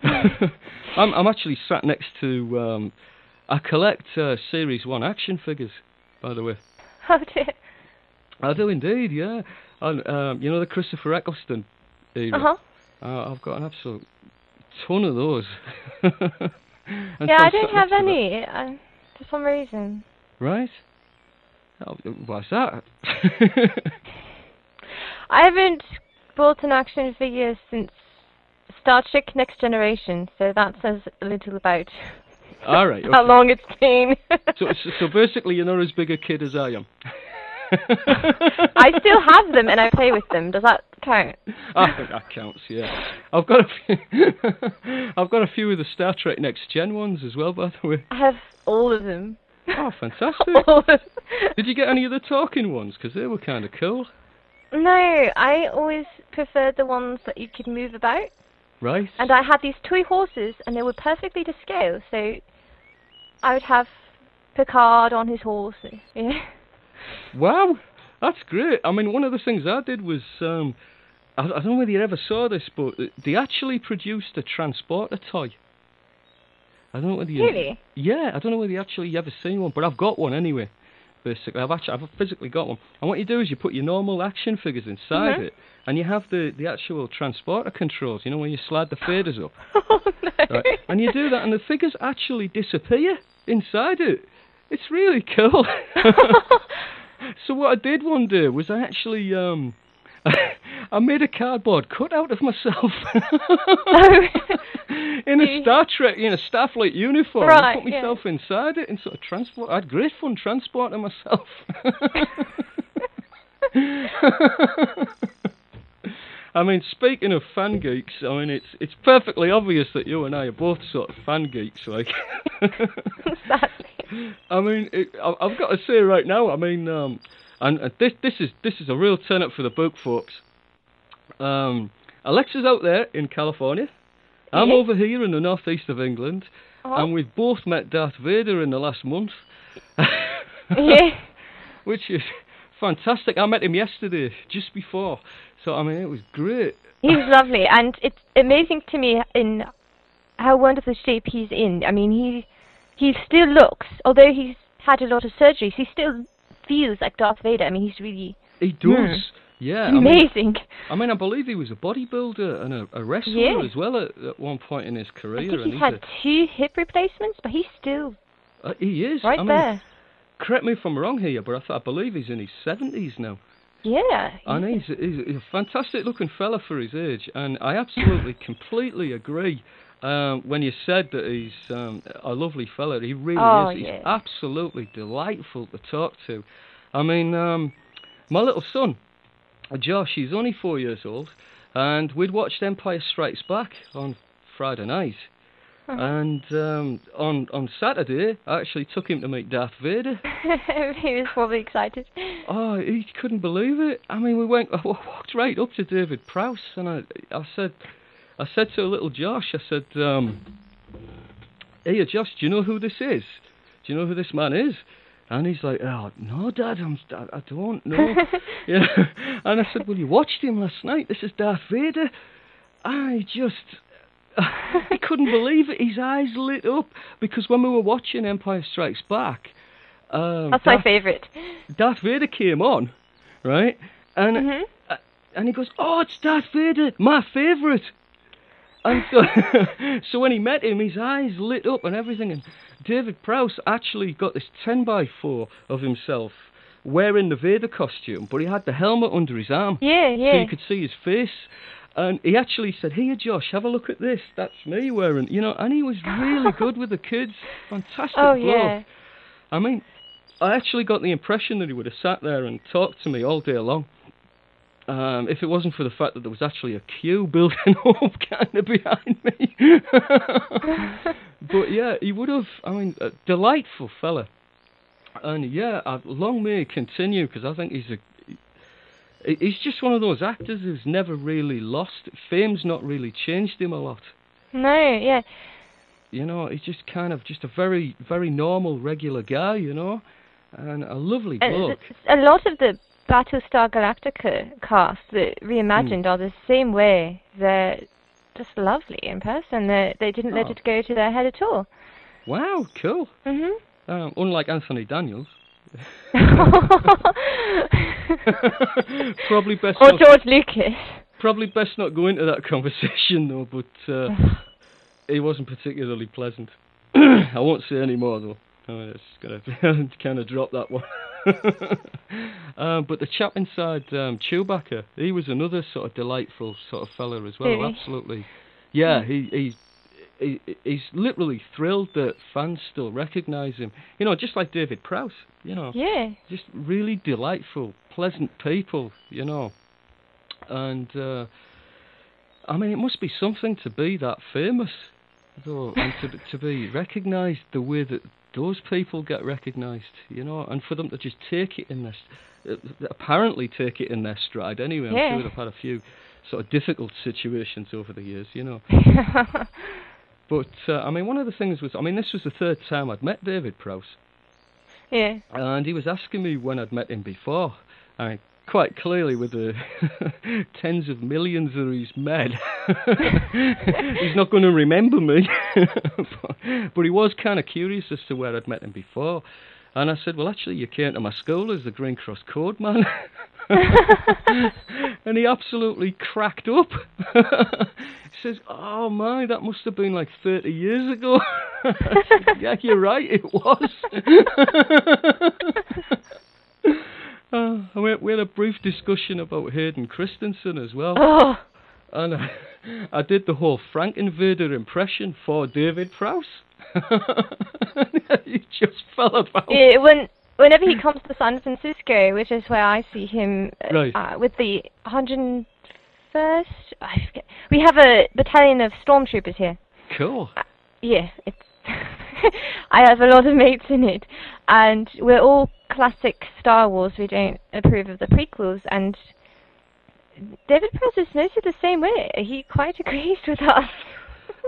I'm I'm actually sat next to. Um, I collect uh, Series One action figures, by the way. [LAUGHS] Oh dear. I do indeed, yeah. And um, you know the Christopher Eccleston era. Uh huh. Uh, I've got an absolute ton of those. [LAUGHS] yeah, I don't have any uh, for some reason. Right. Oh, why's that? [LAUGHS] I haven't bought an action figure since Star Trek Next Generation, so that says a little about [LAUGHS] all right. Okay. How long it's been. so, so basically, you're not as big a kid as I am. [LAUGHS] I still have them and I play with them. Does that count? I think that counts. Yeah, I've got a few. [LAUGHS] I've got a few of the Star Trek Next Gen ones as well, by the way. I have all of them. Oh, fantastic! Did you get any of the talking ones? Because they were kind of cool. No, I always preferred the ones that you could move about. Right. And I had these toy horses, and they were perfectly to scale. So I would have Picard on his horse. Yeah. Wow, that's great. I mean, one of the things I did was, um, I, I don't know whether you ever saw this, but they actually produced a transporter toy. I don't know whether you. Really? Yeah, I don't know whether you actually ever seen one, but I've got one anyway. Basically, I've actually I've physically got one. And what you do is you put your normal action figures inside mm-hmm. it, and you have the the actual transporter controls. You know when you slide the [LAUGHS] faders up. oh no! Right? And you do that, and the figures actually disappear inside it. It's really cool. [LAUGHS] [LAUGHS] so what I did one day was I actually um, [LAUGHS] I made a cardboard cutout of myself [LAUGHS] in a [LAUGHS] Star Trek, in a Starfleet uniform. Right, I put myself yeah. inside it and sort of transport. I had great fun transporting myself. I mean, speaking of fan geeks, I mean it's it's perfectly obvious that you and I are both sort of fan geeks, like. Sadly. I mean, it, I, I've got to say right now. I mean, um, and, and this this is this is a real turn up for the book, folks. Um, Alexa's out there in California. I'm over here in the northeast of England, Oh. and we've both met Darth Vader in the last month, yeah. [LAUGHS] which is fantastic. I met him yesterday, just before. So I mean, it was great. He's lovely, and it's amazing to me in how wonderful shape he's in. I mean, he he still looks, although he's had a lot of surgeries, he still feels like Darth Vader. I mean, he's really He does. Yeah, I mean, Amazing. I mean, I believe he was a bodybuilder and a, a wrestler Yeah. as well at, at one point in his career. I think and he's he's had two hip replacements, but he's still uh, he is right I mean. Correct me if I'm wrong here, but I, th- I believe he's in his seventies now. Yeah. And he's, he's, he's a fantastic looking fella for his age, and I absolutely, [LAUGHS] completely agree. Um, when you said that he's um, a lovely fellow, he really Oh, is. He's yeah. absolutely delightful to talk to. I mean, um, my little son, Josh, he's only four years old, and we'd watched Empire Strikes Back on Friday night. And um, on on Saturday, I actually took him to meet Darth Vader. [LAUGHS] he was probably excited. Oh, he couldn't believe it. I mean, we went, I [LAUGHS] walked right up to David Prowse, and I, I said, I said to little Josh, I said, um, "Hey, Josh, do you know who this is? Do you know who this man is?" And he's like, "Oh, no, Dad, I'm, I I don't know." [LAUGHS] yeah. [LAUGHS] And I said, "Well, you watched him last night. This is Darth Vader." I just, [LAUGHS] I couldn't believe it. His eyes lit up because when we were watching Empire Strikes Back. Um, That's my favourite. Darth Vader came on, right? And Mhm. uh, and he goes, "Oh, it's Darth Vader, my favourite." And so, [LAUGHS] so when he met him, his eyes lit up and everything. And David Prowse actually got this ten by four of himself wearing the Vader costume, but he had the helmet under his arm, Yeah, so yeah. you could see his face. And he actually said, "Here, Josh, have a look at this. That's me wearing." You know, and he was really good with the kids. [LAUGHS] Fantastic Oh, bloke. yeah. I mean, I actually got the impression that he would have sat there and talked to me all day long. Um, if it wasn't for the fact that there was actually a queue building [LAUGHS] up kind of behind me. [LAUGHS] but yeah, he would have. I mean, a delightful fella. And yeah, I, long may it continue because I think he's a. He's just one of those actors who's never really lost. Fame's not really changed him a lot. No, yeah. You know, he's just kind of just a very, very normal, regular guy. You know, and a lovely And bloke. a lot of the Battlestar Galactica cast that reimagined Hmm. are the same way. They're just lovely in person. They they didn't let Oh. it go to their head at all. Wow, cool. Mhm. Um, unlike Anthony Daniels. [LAUGHS] probably best or not, George Lucas. probably best not go into that [LAUGHS] conversation though. But uh, [SIGHS] he wasn't particularly pleasant. [CLEARS THROAT] I won't say any more though. I'm just gonna kind of drop that one. [LAUGHS] um, but the chap inside um, Chewbacca, he was another sort of delightful sort of fella as well. Really? Absolutely. Yeah, he he. He, he's literally thrilled that fans still recognise him. You know, just like David Prowse. You know, Yeah. just really delightful, pleasant people, you know. And uh, I mean, it must be something to be that famous, though, and to to be recognised the way that those people get recognised, you know, and for them to just take it in their, s- uh, apparently take it in their stride. Anyway, I'm Yeah. sure they've had a few sort of difficult situations over the years, you know. [LAUGHS] But uh, I mean, one of the things was, I mean, this was the third time I'd met David Prowse. yeah. And he was asking me when I'd met him before. I quite clearly with the [LAUGHS] tens of millions that he's met, [LAUGHS] he's not going to remember me. but, [LAUGHS] but he was kind of curious as to where I'd met him before. And I said, well, actually, you came to my school as the Green Cross Code man. and he absolutely cracked up. he says, oh my, that must have been like 30 years ago. Said, yeah, you're right, it was. Uh, we, we had a brief discussion about Hayden Christensen as well, [LAUGHS] Oh. and I, I did the whole Frank Invader impression for David Prowse. [LAUGHS] he just fell about. Yeah, when whenever he comes to San Francisco, which is where I see him uh, Right. uh, with the 101st, I forget. We have a battalion of stormtroopers here. Cool. Yeah, it's. [LAUGHS] [LAUGHS] I have a lot of mates in it, and we're all classic Star Wars. We don't approve of the prequels, and David Prowse is mostly the same way. He quite [LAUGHS] agrees with us. [LAUGHS]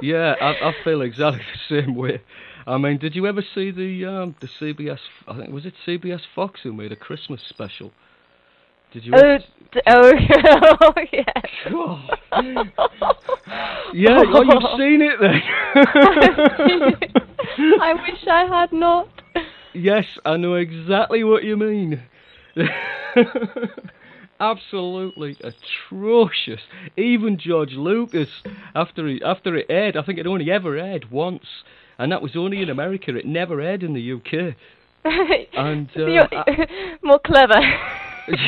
Yeah, I, I feel exactly the same way. I mean, did you ever see the um, the CBS? I think was it CBS Fox who made a Christmas special. Did you? Oh, d- oh, [LAUGHS] oh, yeah. Oh. yeah, oh, you've seen it then. [LAUGHS] I wish I had not. Yes, I know exactly what you mean. [LAUGHS] absolutely atrocious. Even George Lucas, after he, after it aired, I think it only ever aired once, and that was only in America. It never aired in the UK. and uh, more clever.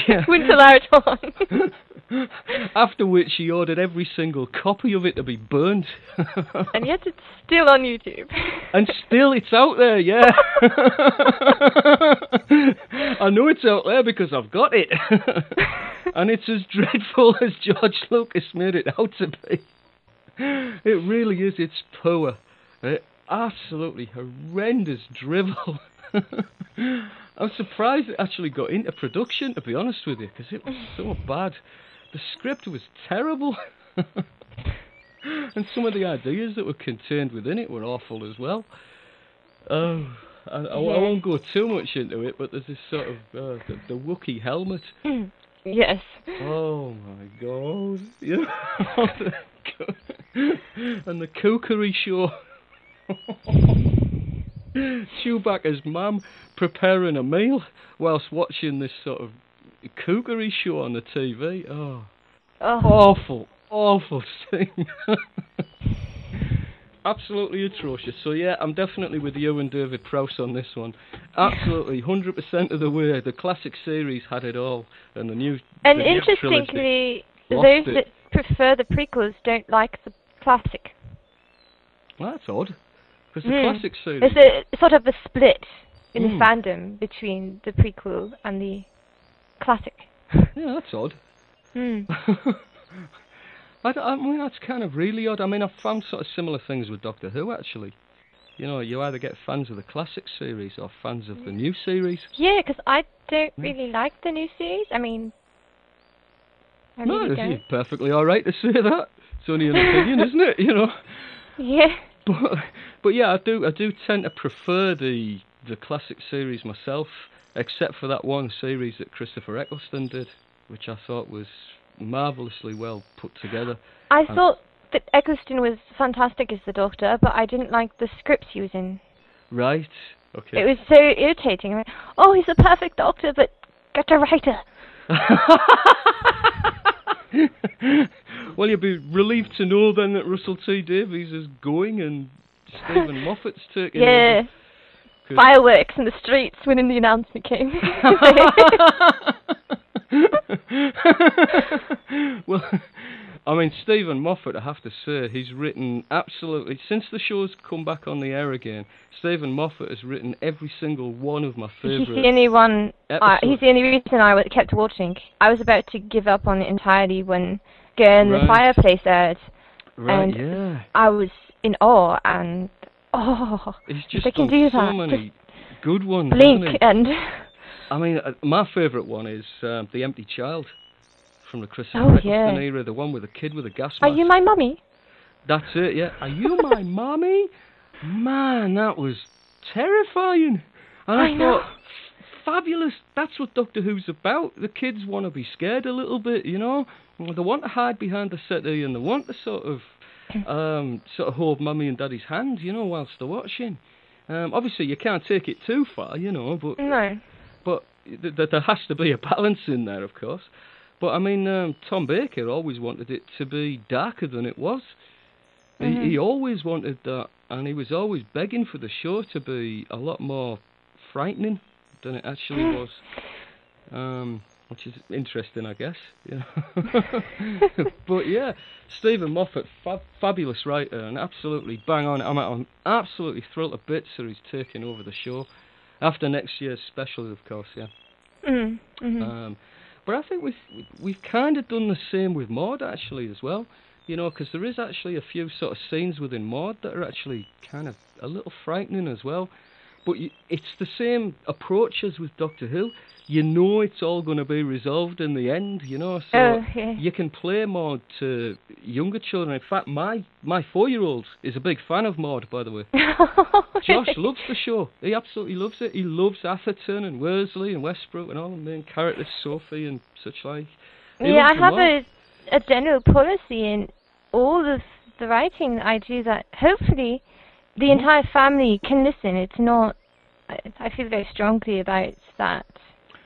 Yeah. [LAUGHS] Wouldn't allow it on. [LAUGHS] After which he ordered every single copy of it to be burnt. [LAUGHS] and yet it's still on YouTube. and still it's out there, yeah. I know it's out there because I've got it. and it's as dreadful as George Lucas made it out to be. It really is, it's poor. It, absolutely horrendous drivel. I'm surprised it actually got into production, to be honest with you, because it was so [SIGHS] bad. The script was terrible. [LAUGHS] and some of the ideas that were contained within it were awful as well. Oh, I, I, I won't go too much into it, but there's this sort of uh, the, the Wookiee helmet. yes. Oh my god! Yeah. [LAUGHS] and the cookery show. [LAUGHS] [LAUGHS] Chewbacca's mum preparing a meal whilst watching this sort of cookery show on the TV. Oh, Oh, awful, awful scene. [LAUGHS] Absolutely atrocious. So yeah, I'm definitely with you and David Prowse on this one. Absolutely, 100% of the way. The classic series had it all, and the new. and the interestingly, lost those it. that prefer the prequels don't like the classic. Well, that's odd. Because the Hmm. classic series. There's a sort of a split in Mm. the fandom between the prequel and the classic. [LAUGHS] Yeah, that's odd. Hmm. [LAUGHS] I, d- I mean, that's kind of really odd. I mean, I've found sort of similar things with Doctor Who, actually. You know, you either get fans of the classic series or fans of the new series. Yeah, because I don't Hmm. really like the new series. I mean, I no, really it's don't. perfectly all right to say that. It's only an opinion, isn't it? You know. [LAUGHS] Yeah. But, but yeah, I do. I do tend to prefer the the classic series myself, except for that one series that Christopher Eccleston did, which I thought was marvelously well put together. I Um, thought that Eccleston was fantastic as the Doctor, but I didn't like the scripts he was in. Right. Okay. It was so irritating. I mean, oh, he's a perfect Doctor, but get a writer. [LAUGHS] [LAUGHS] well, you'll be relieved to know then that Russell T Davies is going and Steven [LAUGHS] Moffat's taking Yeah. over. Good. [LAUGHS] Fireworks in the streets when the announcement came. [LAUGHS] well, I mean, Steven Moffat, I have to say, he's written absolutely, since the show's come back on the air again, Steven Moffat has written every single one of my he's favourite. the only one. Uh, he's the only reason I kept watching. I was about to give up on it entirely when Girl in the Fireplace aired. right, and- yeah. I was in awe and oh, He's just they can do so that. many good ones. blink and I mean, uh, my favourite one is um, The Empty Child from the Christopher Oh, Eccleston yeah. era, the one with the kid with the gas mask. are you my mummy? That's it, yeah. Are you my [LAUGHS] mommy? Man, that was terrifying. And I, I know. Fabulous. That's what Doctor Who's about. The kids want to be scared a little bit, you know. They want to hide behind the settee and they want to sort of, [CLEARS THROAT] um, sort of hold mummy and daddy's hand, you know, whilst they're watching. Um, obviously, you can't take it too far, you know, but No. but th- th- there has to be a balance in there, of course. But I mean, um, Tom Baker always wanted it to be darker than it was. Mhm. He, he always wanted that, and he was always begging for the show to be a lot more frightening than it actually [GASPS] was. Um, which is interesting, I guess. You know? [LAUGHS] [LAUGHS] but yeah, Steven Moffat, fab- fabulous writer, and absolutely bang on. I'm, I'm absolutely thrilled to bits that he's taking over the show after next year's special, of course. Yeah. Mm. hmm Um, but I think we've we've kind of done the same with Maud actually as well. You know, because there is actually a few sort of scenes within Maud that are actually kind of a little frightening as well. But you, it's the same approach as with Doctor Who. You know it's all going to be resolved in the end. You know, so oh, yeah. you can play Maud to younger children. In fact, my my four-year-old is a big fan of Maud, by the way. [LAUGHS] Josh loves the show. He absolutely loves it. He loves Atherton and Worsley and Westbrook and all the main characters, Sophie and such like. He yeah, I have a a general policy in all of the writing that I do that hopefully the Mm-hmm. entire family can listen. It's not. I, I feel very strongly about that.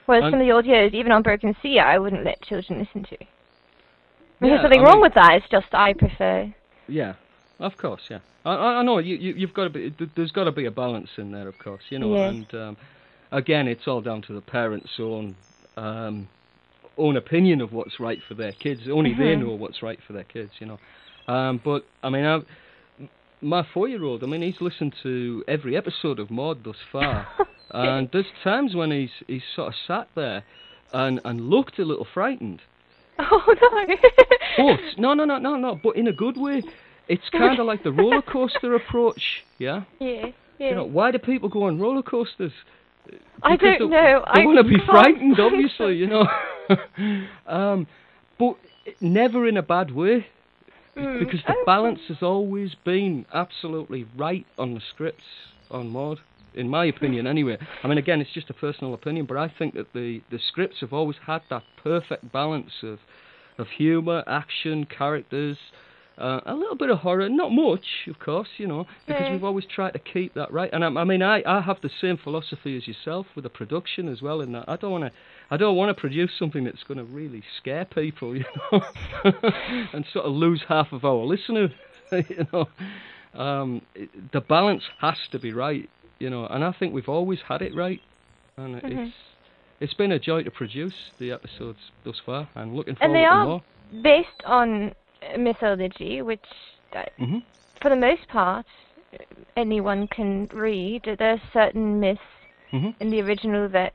Whereas And- some of the audios, even on Broken Sea, I wouldn't let children listen to. There's something I wrong mean- with that. It's just I prefer. Yeah, of course, yeah. I, I know you, you you've got to be. There's got to be a balance in there, of course, you know. Yeah. And um, again, it's all down to the parents' own um, own opinion of what's right for their kids. Only they Mhm. know what's right for their kids, you know. Um, but I mean, I've, my four-year-old. I mean, he's listened to every episode of Maud thus far, [LAUGHS] and there's times when he's he's sort of sat there and and looked a little frightened. [LAUGHS] Oh no! [LAUGHS] But no, no, no, no, no. But in a good way. It's kind of like the roller coaster approach, yeah. yeah, yeah. You know, why do people go on roller coasters? I don't they, know. They I want to be frightened, obviously, you know. um, but never in a bad way, Mm. because the balance has always been absolutely right on the scripts on Maud, in my opinion, anyway. I mean, again, it's just a personal opinion, but I think that the the scripts have always had that perfect balance of of humour, action, characters. Uh, a little bit of horror, not much, of course, you know, because Yeah. we've always tried to keep that right. And I, I mean, I, I have the same philosophy as yourself with the production as well. In that I don't want to, I don't want to produce something that's going to really scare people, [LAUGHS] you know, and sort of lose half of our listeners, [LAUGHS] you know. Um, it- the balance has to be right, you know, and I think we've always had it right, and Mhm. it's it's been a joy to produce the episodes thus far, and looking forward And they to are more. based on mythology, which, uh, hmm for the most part, anyone can read. There are certain myths hmm in the original that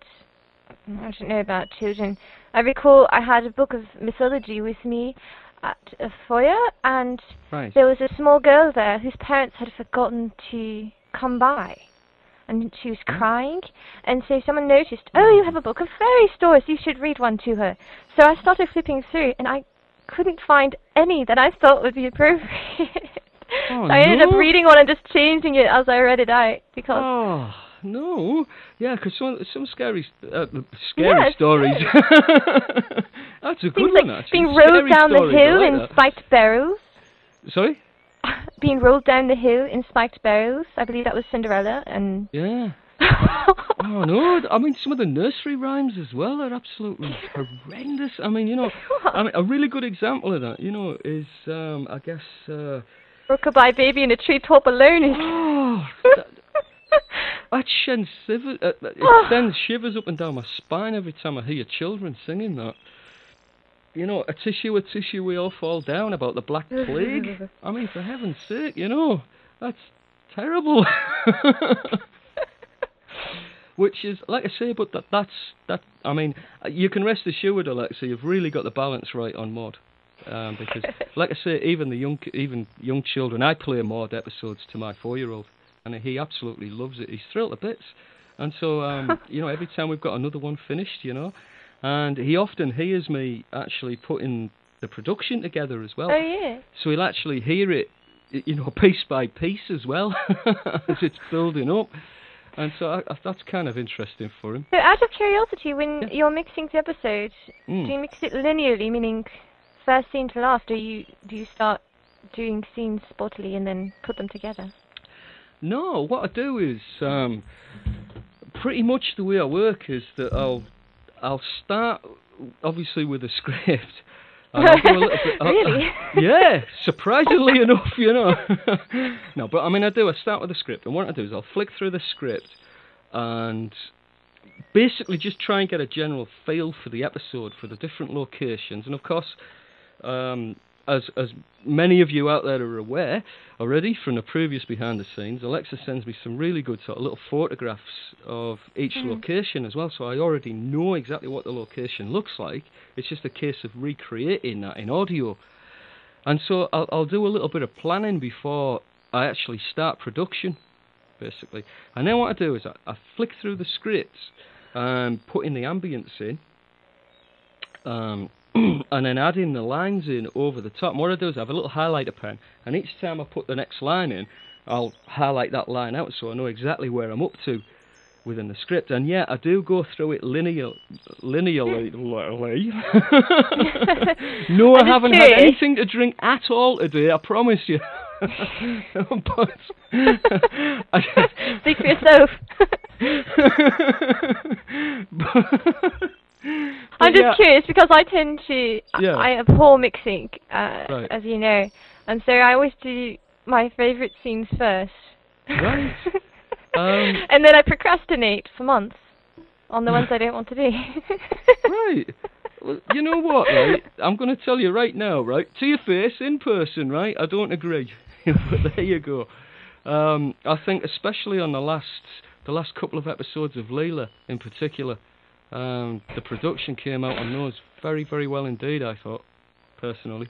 I don't know about children. I recall I had a book of mythology with me at a foyer, and Right. there was a small girl there whose parents had forgotten to come by. And she was crying, and so someone noticed, oh, you have a book of fairy stories, you should read one to her. So I started flipping through, and I couldn't find any that I thought would be appropriate. Oh, [LAUGHS] so I ended up reading one and just changing it as I read it out, because Oh no, yeah, because some some scary uh, scary Yes, stories. [LAUGHS] That's a good things one, like actually. being rolled down the hill in that. spiked barrels. Sorry. [LAUGHS] being rolled down the hill in spiked barrels. I believe that was Cinderella, and Yeah. [LAUGHS] Oh no! I mean, some of the nursery rhymes as well are absolutely horrendous. I mean, you know, I mean, a really good example of that, you know, is um, I guess. Uh, Rockabye Baby in a treetop alone oh, that, that sends shivers, uh, it sends shivers up and down my spine every time I hear children singing that. You know, a tissue, a tissue, we all fall down about the Black [LAUGHS] Plague. I mean, for heaven's sake, you know, that's terrible. [LAUGHS] Which is, like I say, but that, that's that. I mean, uh, you can rest assured, Alexa, you've really got the balance right on mod. Um, because, like I say, even the young, even young children, I play mod episodes to my four-year-old, and he absolutely loves it. He's thrilled to bits. And so, um, [LAUGHS] you know, every time we've got another one finished, you know, and he often hears me actually putting the production together as well. Oh yeah. So he'll actually hear it, you know, [LAUGHS] piece by piece as well [LAUGHS] as it's building up. And so I, I, that's kind of interesting for him. So, out of curiosity, when Yeah. you're mixing the episodes, Mm. do you mix it linearly, meaning first scene to last, or you do you start doing scenes spottily and then put them together? No, what I do is um, pretty much the way I work is that I'll I'll start obviously with a script. [LAUGHS] and I'll do a little bit, I'll- Really? [LAUGHS] yeah, surprisingly [LAUGHS] enough, you know. no, but I mean, I do. I start with a script, and what I do is I'll flick through the script and basically just try and get a general feel for the episode, for the different locations, and of course, um, as as many of you out there are aware already from the previous behind the scenes, Alexa sends me some really good sort of little photographs of each Mhm. location as well, so I already know exactly what the location looks like. It's just a case of recreating that in audio. And so I'll, I'll do a little bit of planning before I actually start production, basically. And then what I do is I, I flick through the scripts and put in the ambience in, um, [CLEARS THROAT] and then adding the lines in over the top. And what I do is I have a little highlighter pen, and each time I put the next line in, I'll highlight that line out so I know exactly where I'm up to within the script. And yeah, I do go through it linear, linearly. [LAUGHS] [LAUGHS] [LAUGHS] no, I haven't had anything to drink at all today. I promise you. but Speak for yourself. but, I'm just yeah. curious because I tend to. I- Yeah. I abhor mixing, uh, Right. as you know, and so I always do my favourite scenes first. Right. [LAUGHS] Um, and then I procrastinate for months on the ones I don't want to do. [LAUGHS] right. Well, you know what, right? I'm going to tell you right now, right? To your face, in person, right? I don't agree. [LAUGHS] but there you go. Um, I think especially on the last, the last couple of episodes of Leela, in particular, um, the production came out on those very, very well indeed. I thought, personally.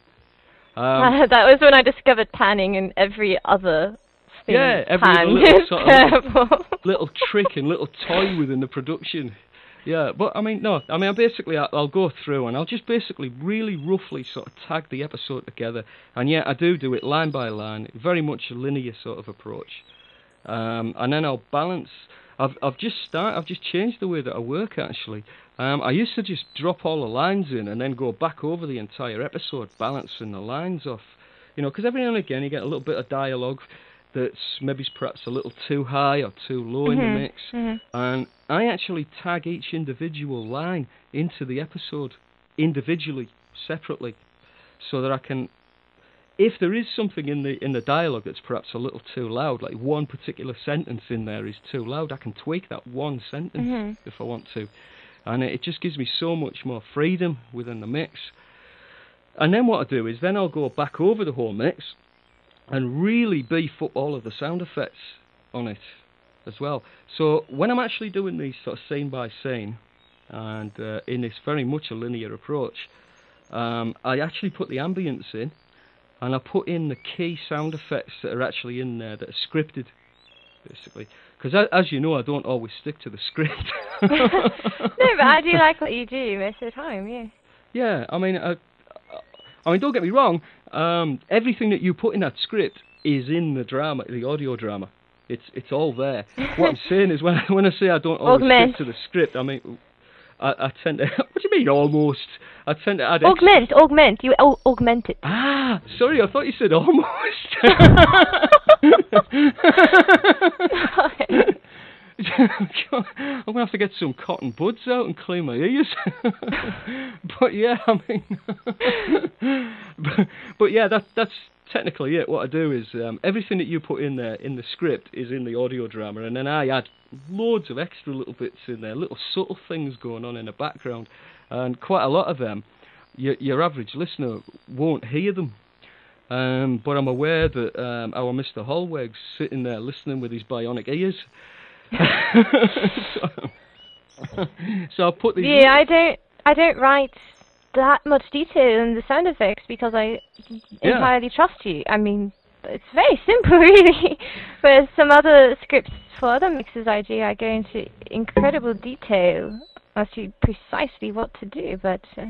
Um, [LAUGHS] that was when I discovered panning and every other thing. Yeah, every little [LAUGHS] sort of- terrible. [LAUGHS] little trick and little toy within the production. Yeah, but I mean, no, I mean, basically, I- I'll go through and I'll just basically really roughly sort of tag the episode together. And yeah, I do do it line by line, very much a linear sort of approach. Um, and then I'll balance. I've I've just start. I've just changed the way that I work actually. Um, I used to just drop all the lines in and then go back over the entire episode, balancing the lines off. You know, because every now and again you get a little bit of dialogue that's maybe perhaps a little too high or too low in the Mhm, mix. mhm. And I actually tag each individual line into the episode individually, separately, so that I can, if there is something in the in the dialogue that's perhaps a little too loud, like one particular sentence in there is too loud, I can tweak that one sentence Mhm. if I want to, and it just gives me so much more freedom within the mix. And then what I do is then I'll go back over the whole mix and really beef up all of the sound effects on it as well. So when I'm actually doing these sort of scene by scene, and uh, in this very much a linear approach, um, I actually put the ambience in, and I put in the key sound effects that are actually in there that are scripted, basically. Because as you know, I don't always stick to the script. [LAUGHS] [LAUGHS] no, but I do like what you do most of the time. Yeah. Yeah, I mean, I, I mean, don't get me wrong. Um, everything that you put in that script is in the drama, the audio drama. It's it's all there. What I'm [LAUGHS] saying is, when I, when I say I don't always stick to the script, I mean, I, I tend to. [LAUGHS] what do you mean almost? I tend to add. Augment, augment. You au- augment it. Ah, sorry, I thought you said almost. [LAUGHS] I'm gonna have to get some cotton buds out and clean my ears. [LAUGHS] but yeah, I mean, but, but yeah, that's that's technically it. What I do is um, everything that you put in there in the script is in the audio drama, and then I add loads of extra little bits in there, little subtle things going on in the background, and quite a lot of them, your your average listener won't hear them. Um, but I'm aware that um, our Mr. Holweg's sitting there listening with his bionic ears. [LAUGHS] so, [LAUGHS] so I put these. Yeah, I don't. I don't write that much detail in the sound effects because I Yeah. entirely trust you. I mean, it's very [LAUGHS] simple, really. Whereas some other scripts for other mixes I do, I go into incredible detail as to precisely what to do, but uh,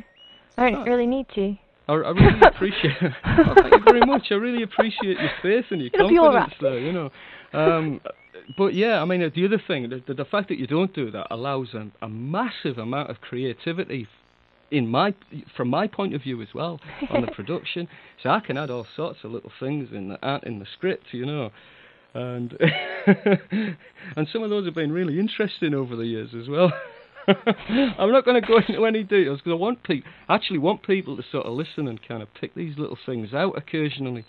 I don't Oh. really need to. I, I really [LAUGHS] appreciate. oh, thank you very much. I really appreciate your faith and your It'll confidence there. You know. Um, but yeah, I mean, the other thing, the, the, the fact that you don't do that allows a, a massive amount of creativity in my from my point of view as well on the [LAUGHS] production. So I can add all sorts of little things in the aren't in the script, you know. And [LAUGHS] and some of those have been really interesting over the years as well. [LAUGHS] I'm not going to go into any details because I want people actually want people to sort of listen and kind of pick these little things out occasionally.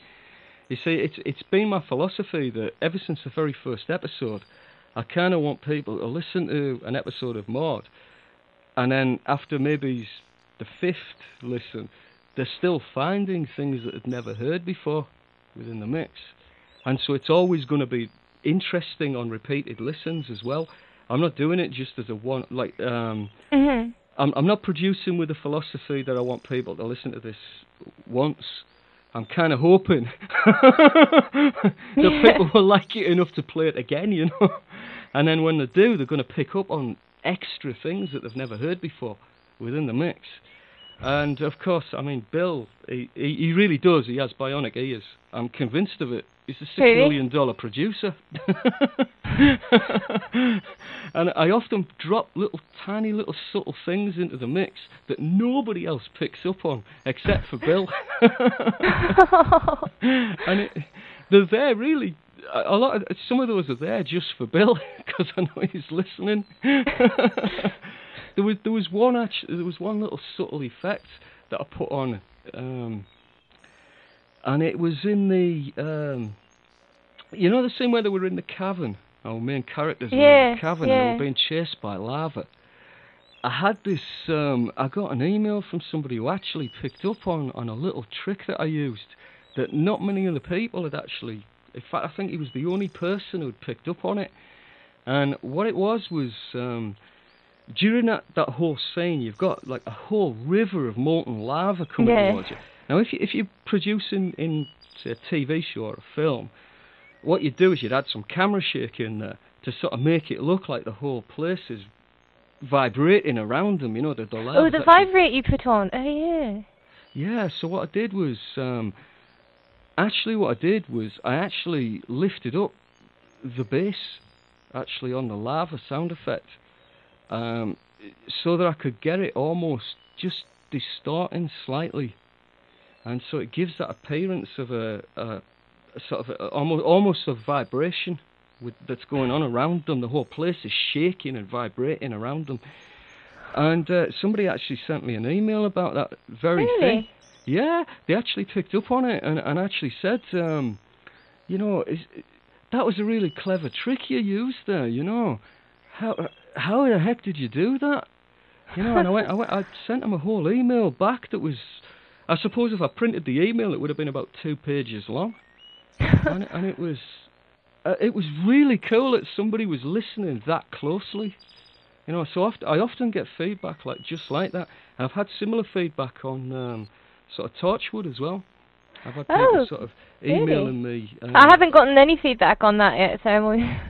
You see, it's it's been my philosophy that ever since the very first episode, I kind of want people to listen to an episode of Maud, and then after maybe the fifth listen, they're still finding things that they've never heard before within the mix, and so it's always going to be interesting on repeated listens as well. I'm not doing it just as a one like um, hmm I'm I'm not producing with the philosophy that I want people to listen to this once. I'm kind of hoping [LAUGHS] that people will like it enough to play it again, you know. [LAUGHS] And then when they do, they're going to pick up on extra things that they've never heard before within the mix. And of course, I mean, Bill, he, he, he really does. He has bionic ears. I'm convinced of it. He's a six Really? million dollar producer. [LAUGHS] and I often drop little tiny little subtle things into the mix that nobody else picks up on except for Bill. [LAUGHS] and it, they're there really. A a lot of some of those are there just for Bill [LAUGHS] because I know he's listening. There was there was one actually there was one little subtle effect that I put on, um, and it was in the um, you know the scene where they were in the cavern. Our main characters were in the cavern and they were being chased by lava. I had this. Um, I got an email from somebody who actually picked up on, on a little trick that I used that not many other people had actually. In fact, I think he was the only person who'd picked up on it. And what it was was um, during that, that whole scene, you've got like a whole river of molten lava coming Yeah. towards you. Now, if you if you're producing in say, a TV show or a film, what you'd do is you'd add some camera shake in there to sort of make it look like the whole place is vibrating around them. You know, the, the Oh, the vibrate you put on. Oh yeah. yeah, so what I did was, um, actually, what I did was I actually lifted up the bass, actually on the lava sound effect, um, so that I could get it almost just distorting slightly, and so it gives that appearance of a, a, a sort of a, almost almost a vibration with, that's going on around them. The whole place is shaking and vibrating around them. And uh, somebody actually sent me an email about that very thing. Really? Yeah, they actually picked up on it and, and actually said, um, you know, is, that was a really clever trick you used there. You know, how how the heck did you do that? You know, and I went, I went, I sent him a whole email back that was, I suppose if I printed the email, it would have been about two pages long, and, it- and it was, uh, it was really cool that somebody was listening that closely. You know, so oft, I often get feedback like just like that. And I've had similar feedback on um, sort of Torchwood as well. I've had people Oh, sort of really? emailing me. Um, I haven't gotten any feedback on that yet, so I'm.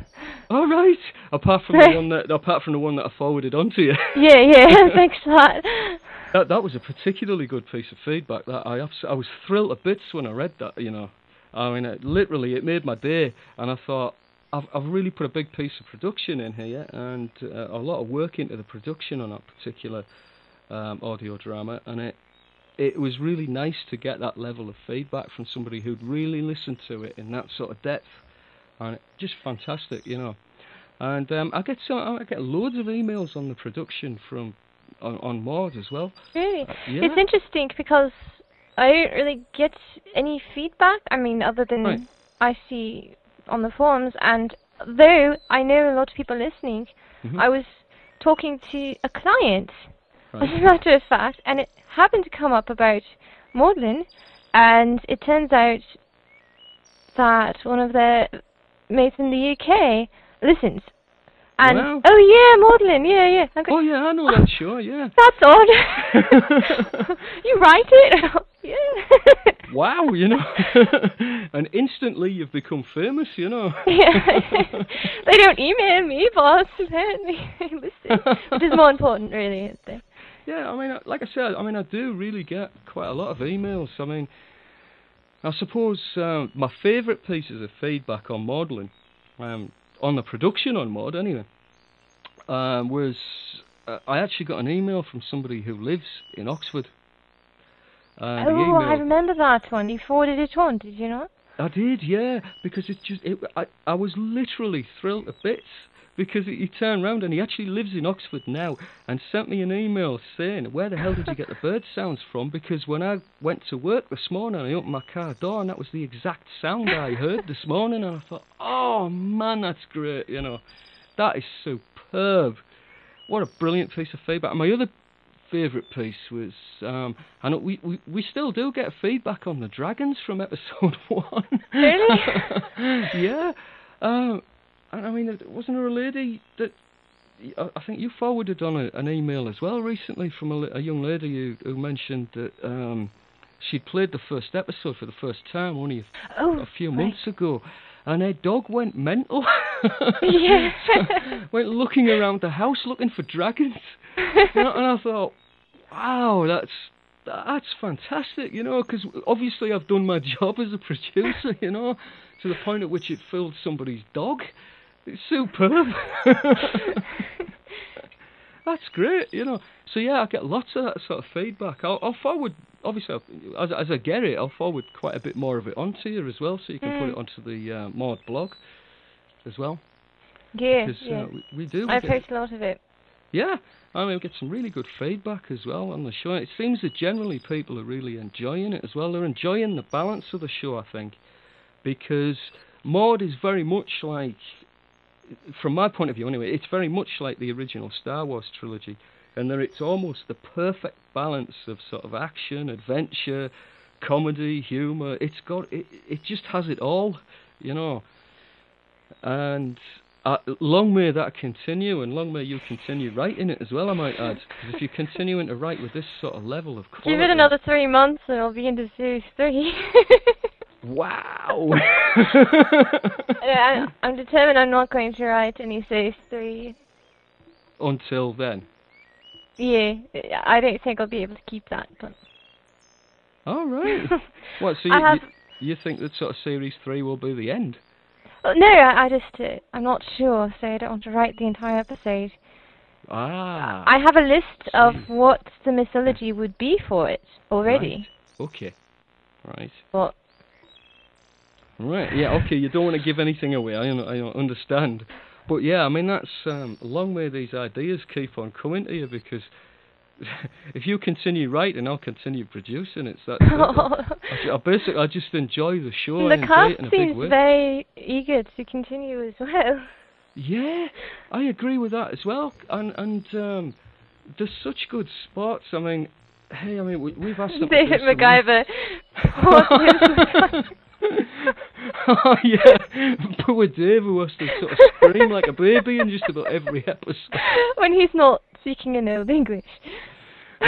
All right. Apart from the one that, apart from the one that I forwarded on to you, [LAUGHS] yeah, yeah. [LAUGHS] Thanks for that. that that was a particularly good piece of feedback. That I I was thrilled to bits when I read that. You know, I mean, it, literally, it made my day, and I thought. I've, I've really put a big piece of production in here and uh, a lot of work into the production on that particular um, audio drama, and it it was really nice to get that level of feedback from somebody who'd really listened to it in that sort of depth, and just fantastic, you know. And um, I get some, I get loads of emails on the production from on, on Maud as well. Really? yeah. It's interesting because I don't really get any feedback. I mean, other than Right. I see on the forums, and though I know a lot of people listening, Mhm. I was talking to a client, as a matter of fact, and it happened to come up about Maudlin, and it turns out that one of their mates in the UK listens. And Wow. oh yeah, Maudlin, yeah, yeah. I'm Oh yeah, I know that show. Yeah. [LAUGHS] That's odd. [LAUGHS] you write it? [LAUGHS] yeah. Wow, you know, and instantly you've become famous, you know. yeah. they don't email me, but apparently they listen, which is more important, really. Isn't it? Yeah, I mean, like I said, I mean, I do really get quite a lot of emails. I mean, I suppose um, my favourite pieces of feedback on Maudlin, um, on the production on Maud anyway, um, was uh, I actually got an email from somebody who lives in Oxford. Uh, oh, email, I remember that one. You forwarded it on, did you not? I did, yeah, because it's just it, I I was literally thrilled to bits because he, turned round and he actually lives in Oxford now and sent me an email saying where the hell did you get the bird sounds from? Because when I went to work this morning, I opened my car door and that was the exact sound I heard this morning, and I thought, oh man, that's great, you know, that is superb. What a brilliant piece of feedback. And my other favourite piece was um, know we, we we still do get feedback on the dragons from episode [LAUGHS] one. Really? [LAUGHS] yeah. Um, and I mean, wasn't there a lady that I I think you forwarded on a, an email as well recently from a, a young lady who, who mentioned that um, she'd played the first episode for the first time only a, Oh, a few right. months ago, and her dog went mental. [LAUGHS] Yeah. [LAUGHS] went looking around the house looking for dragons. [LAUGHS] You know, and I thought, wow, that's that's fantastic, you know, because obviously I've done my [LAUGHS] job as a producer, you know, to the point at which it filled somebody's dog. It's superb. that's great, you know. So yeah, I get lots of that sort of feedback. I'll, I'll forward obviously, as, as I get it, I'll forward quite a bit more of it onto you as well, so you can put Mm. it onto the uh, Maud blog as well. Yeah, Because yeah. uh, we, we do. we I post a lot of it. yeah, I mean, we get some really good feedback as well on the show. It seems that generally people are really enjoying it as well. They're enjoying the balance of the show, I think, because Maud is very much like, from my point of view anyway, it's very much like the original Star Wars trilogy, and that it's almost the perfect balance of sort of action, adventure, comedy, humour. It's got it. It just has it all, you know. And uh, long may that continue, and long may you continue writing it as well. I might add, 'Cause if you're continuing to write with this sort of level of quality, Give it another three months and I'll be into series three. [LAUGHS] wow. [LAUGHS] I, I'm determined I'm not going to write any series three. Until then, Yeah, I don't think I'll be able to keep that. But all right. [LAUGHS] What? So you, have- you, you think that sort of series three will be the end? Oh, no, I, I just uh, I'm not sure, so I don't want to write the entire episode. Ah. I have a list of what the mythology would be for it already. Right. Okay. Right. But Right. Yeah. Okay. You don't want to give anything away. I, I understand. But yeah, I mean that's um, long may these ideas keep on coming to you because [LAUGHS] if you continue writing, I'll continue producing. It's that. [LAUGHS] I, I basically I just enjoy the show. The cast it in a seems very eager to continue as well. Yeah, I agree with that as well. And and um, there's such good spots. I mean, hey, I mean we, we've asked [LAUGHS] them. do David MacGyver. Oh yeah, poor Dave who has to sort of scream like a baby in just about every episode. when he's not speaking in old English.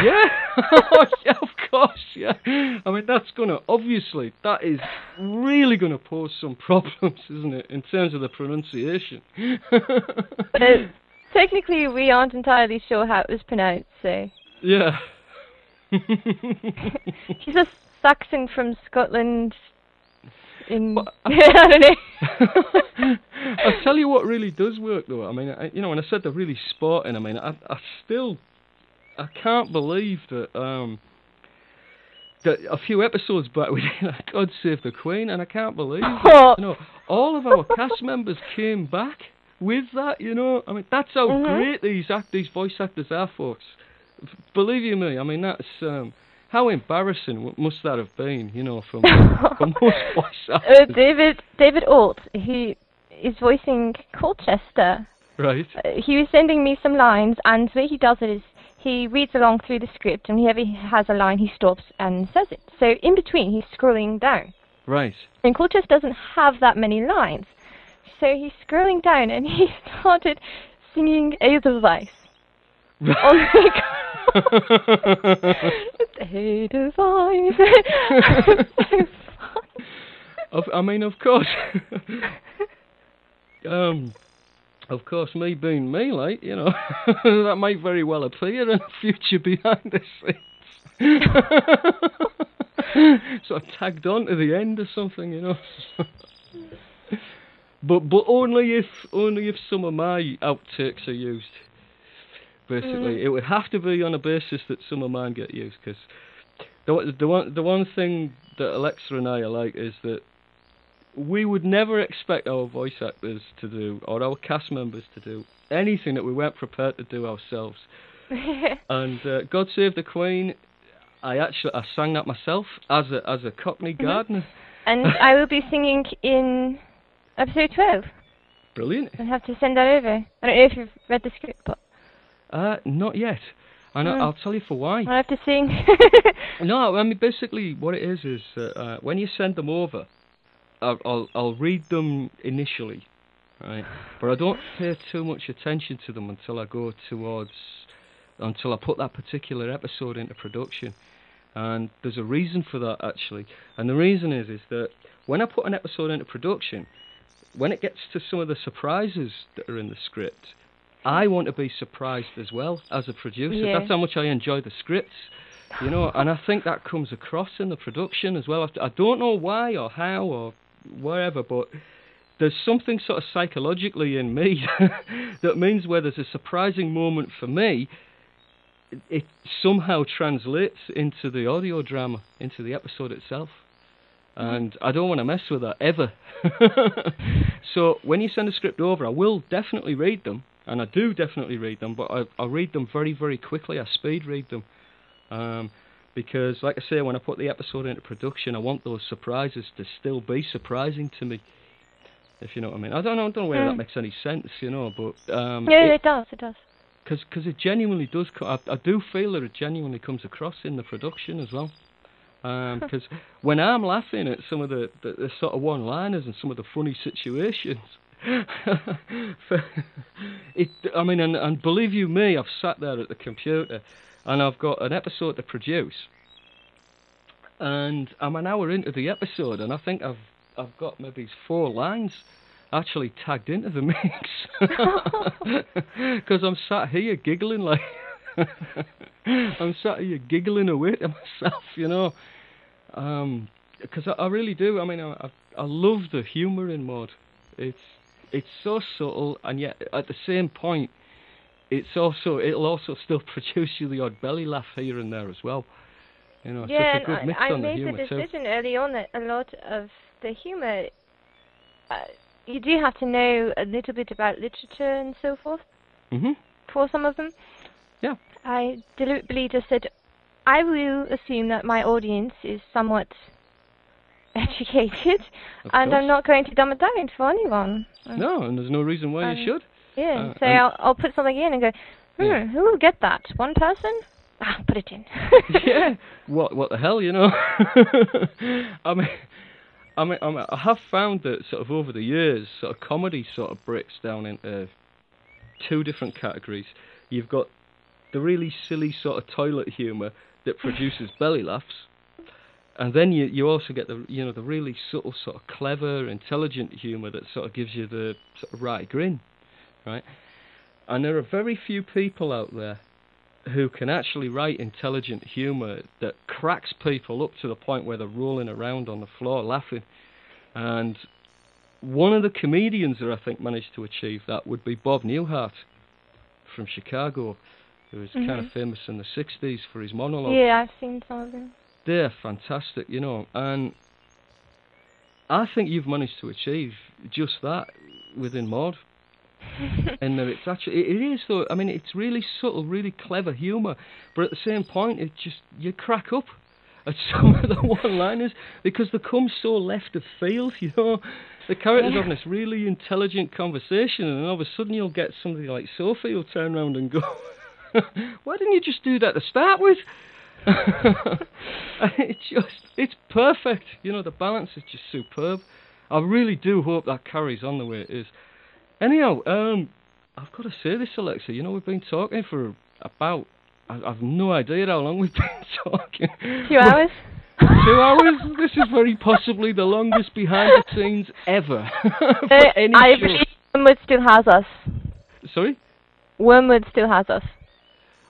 Yeah, [LAUGHS] oh, yeah, of course, yeah. I mean, that's gonna obviously that is really gonna pose some [LAUGHS] problems, isn't it, in terms of the pronunciation? [LAUGHS] But uh, technically, we aren't entirely sure how it was pronounced, so. yeah. He's a Saxon from Scotland. In But I don't know. I'll tell you what really does work though. I mean, I, you know, when I said they're really sporting, I mean, I, I still, I can't believe that, um, that a few episodes back we [LAUGHS] did like, God Save the Queen, and I can't believe that, [LAUGHS] you know, all of our cast members came back with that, you know. I mean, that's how Mhm. great these act, these voice actors are, folks. Believe you me, I mean, that's, um, how embarrassing must that have been, you know, from, [LAUGHS] from most voice Uh, actors, David David Alt, he is voicing Colchester. right? Uh, he was sending me some lines, and the way he does it is he reads along through the script, and whenever he has a line, he stops and says it. So in between, he's scrolling down. Right. And Colchester doesn't have that many lines, so he's scrolling down, and [LAUGHS] he started singing Edelweiss. on the [LAUGHS] Edelweiss. so [LAUGHS] fun. Of, I mean, of course. um, of course, me being me, like you know, [LAUGHS] that might very well appear in a future behind the scenes. [LAUGHS] sort of tagged on to the end or something, you know. [LAUGHS] but but only if only if some of my outtakes are used. Basically, mm. it would have to be on a basis that some of mine get used because the the one the one thing that Alexa and I are like is that we would never expect our voice actors to do or our cast members to do anything that we weren't prepared to do ourselves. [LAUGHS] And uh, God Save the Queen, I actually I sang that myself as a as a Cockney gardener. and I will be singing in episode 12. Brilliant. I'll have to send that over. I don't know if you've read the script, but Uh, not yet. And I Mm. I'll tell you for why. I'll have to sing. [LAUGHS] No, I mean basically what it is is uh, when you send them over, I'll, I'll I'll read them initially, right? But I don't pay too much attention to them until I go towards until I put that particular episode into production. And there's a reason for that actually. And the reason is is that when I put an episode into production, when it gets to some of the surprises that are in the script, I want to be surprised as well as a producer. Yeah. That's how much I enjoy the scripts you know, and I think that comes across in the production as well. I don't know why or how or wherever, but there's something sort of psychologically in me [LAUGHS] that means where there's a surprising moment for me, it somehow translates into the audio drama, into the episode itself. And I don't want to mess with that ever. [LAUGHS] so when you send a script over, I will definitely read them, and I do definitely read them, but I, I read them very, very quickly. I speed read them. Um, because, like I say, when I put the episode into production, I want those surprises to still be surprising to me. If you know what I mean. I don't know, I don't know whether that Mm. makes any sense, you know, but um, Yeah, it- it does. It does. because cause it genuinely does. Co- I, I do feel that it genuinely comes across in the production as well. [LAUGHS] Because when I'm laughing at some of the, the, the sort of one-liners and some of the funny situations, [LAUGHS] it. I mean, and, and believe you me, I've sat there at the computer, and I've got an episode to produce, and I'm an hour into the episode, and I think I've I've got maybe four lines actually tagged into the [LAUGHS] mix [LAUGHS] because I'm sat here giggling like [LAUGHS] I'm sat here giggling away to myself, you know. Um 'cause I, I really do. I mean, I, I I love the humour in Maud. It's it's so subtle, and yet at the same point, it's also it'll also still [LAUGHS] produce you the odd belly laugh here and there as well. You know, yeah, it's a good and mix I, I the made humour the too. decision early on that a lot of the humor, uh, you do have to know a little bit about literature and so forth Mhm. for some of them. Yeah. I deliberately just said, I will assume that my audience is somewhat [LAUGHS] educated, Of and I'm not going to dumb it down for anyone. No, and there's no reason why Um, you should. Yeah, Uh, so I'll, I'll put something in and go, hmm, Yeah. who will get that? One person? Ah, put it in. [LAUGHS] yeah. What what the hell, you know? [LAUGHS] I mean, I mean, I mean, I have found that sort of over the years, sort of comedy sort of breaks down into two different categories. You've got the really silly sort of toilet humour that produces [LAUGHS] belly laughs, and then you you also get the you know the really subtle sort of clever, intelligent humour that sort of gives you the sort of right grin, right? And there are very few people out there who can actually write intelligent humour that cracks people up to the point where they're rolling around on the floor laughing. And one of the comedians that I think managed to achieve that would be Bob Newhart from Chicago, who was kind of Mhm. famous in the 60s for his monologue. yeah, I've seen some of them. They're fantastic, you know, and I think you've managed to achieve just that within Maud. And it's actually it is though. I mean, it's really subtle, really clever humour, but at the same point, it just you crack up at [LAUGHS] some of the one-liners because they come so left of field. [LAUGHS] You know, the characters Yeah. having this really intelligent conversation, and all of a sudden you'll get somebody like Sophie who'll turn around and go, [LAUGHS] "Why didn't you just do that to start with?" It's just it's perfect. You know, the balance is just superb. I really do hope that carries on the way it is. Anyhow, um, I've got to say this, Alexa. You know, we've been talking for about. I, I've no idea how long we've [LAUGHS] been talking. Two hours? Two hours. This is very possibly the longest behind the scenes ever. [LAUGHS] Uh, I believe Wormwood still has us. Sorry, Wormwood still has us.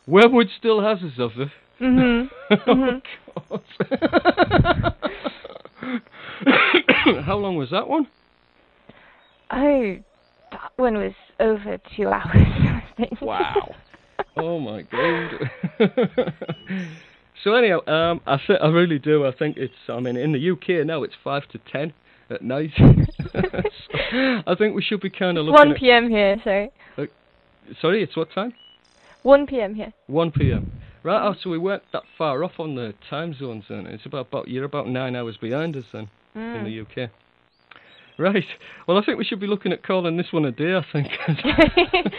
Wormwood still has us of it. Mhm. [LAUGHS] Mhm. God. [COUGHS] How long was that one? Oh, that one was over two hours. [LAUGHS] Wow. Oh my [LAUGHS] god. so anyhow, um, I th- I really do. I think it's. I mean, in the UK now it's five to ten at night. [LAUGHS] So, I think we should be kind of looking. 1 p.m. here, sorry. At, sorry, it's what time? 1 p.m. here. One p.m. Right. Oh, so we weren't that far off on the time zones then. It's about, about you're about nine hours behind us then in Mm. the UK. Right. Well, I think we should be looking at calling this one a day. I think. [LAUGHS]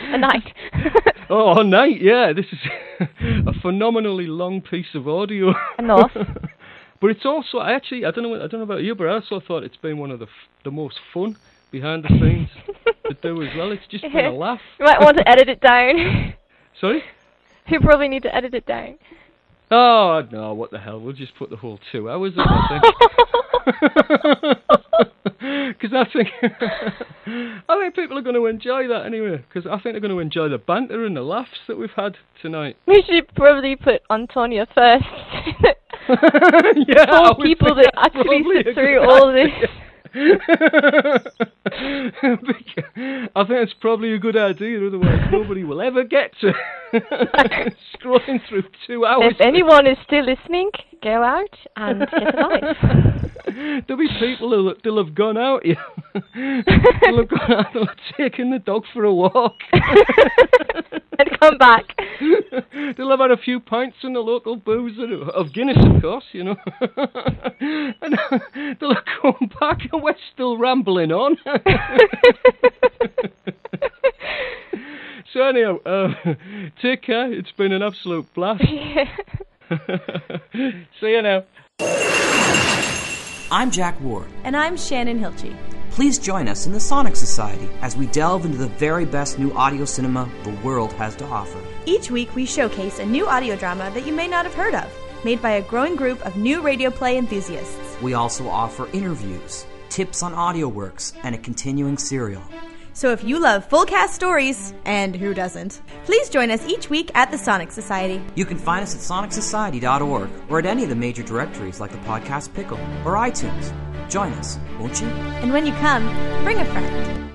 a night. [LAUGHS] Oh, a night, yeah. This is [LAUGHS] a phenomenally long piece of audio. Enough. but it's also, I actually, I don't know, I don't know about you, but I also thought it's been one of the f- the most fun behind the scenes to do as well. It's just been a laugh. You might want to edit it down. Sorry. you probably need to edit it down. Oh no, what the hell? We'll just put the whole two hours up. I think. [LAUGHS] Because I think [LAUGHS] I think people are going to enjoy that anyway. Because I think they're going to enjoy the banter and the laughs that we've had tonight. we should probably put Antonia first. [LAUGHS] yeah, Four people that actually sit through all this. [LAUGHS] I think it's probably a good idea, otherwise nobody will ever get to [LAUGHS] scrolling through two hours. If anyone is still listening, go out and get a life. [LAUGHS] There'll be people who'll, who'll have gone out, yeah. they'll have gone out, they'll have taken the dog for a walk. and come back. they'll have had a few pints in the local boozer, of Guinness, of course, you know. and they'll have come back and we're still rambling on. [LAUGHS] so anyhow, uh, take care. It's been an absolute blast. [LAUGHS] See you now. I'm Jack Ward. And I'm Shannon Hilchey. Please join us in the Sonic Society as we delve into the very best new audio cinema the world has to offer. Each week, we showcase a new audio drama that you may not have heard of, made by a growing group of new radio play enthusiasts. We also offer interviews, tips on audio works, and a continuing serial. So if you love full cast stories, and who doesn't, please join us each week at the Sonic Society. You can find us at sonicsociety.org or at any of the major directories like the Podcast Pickle or iTunes. Join us, won't you? And when you come, bring a friend.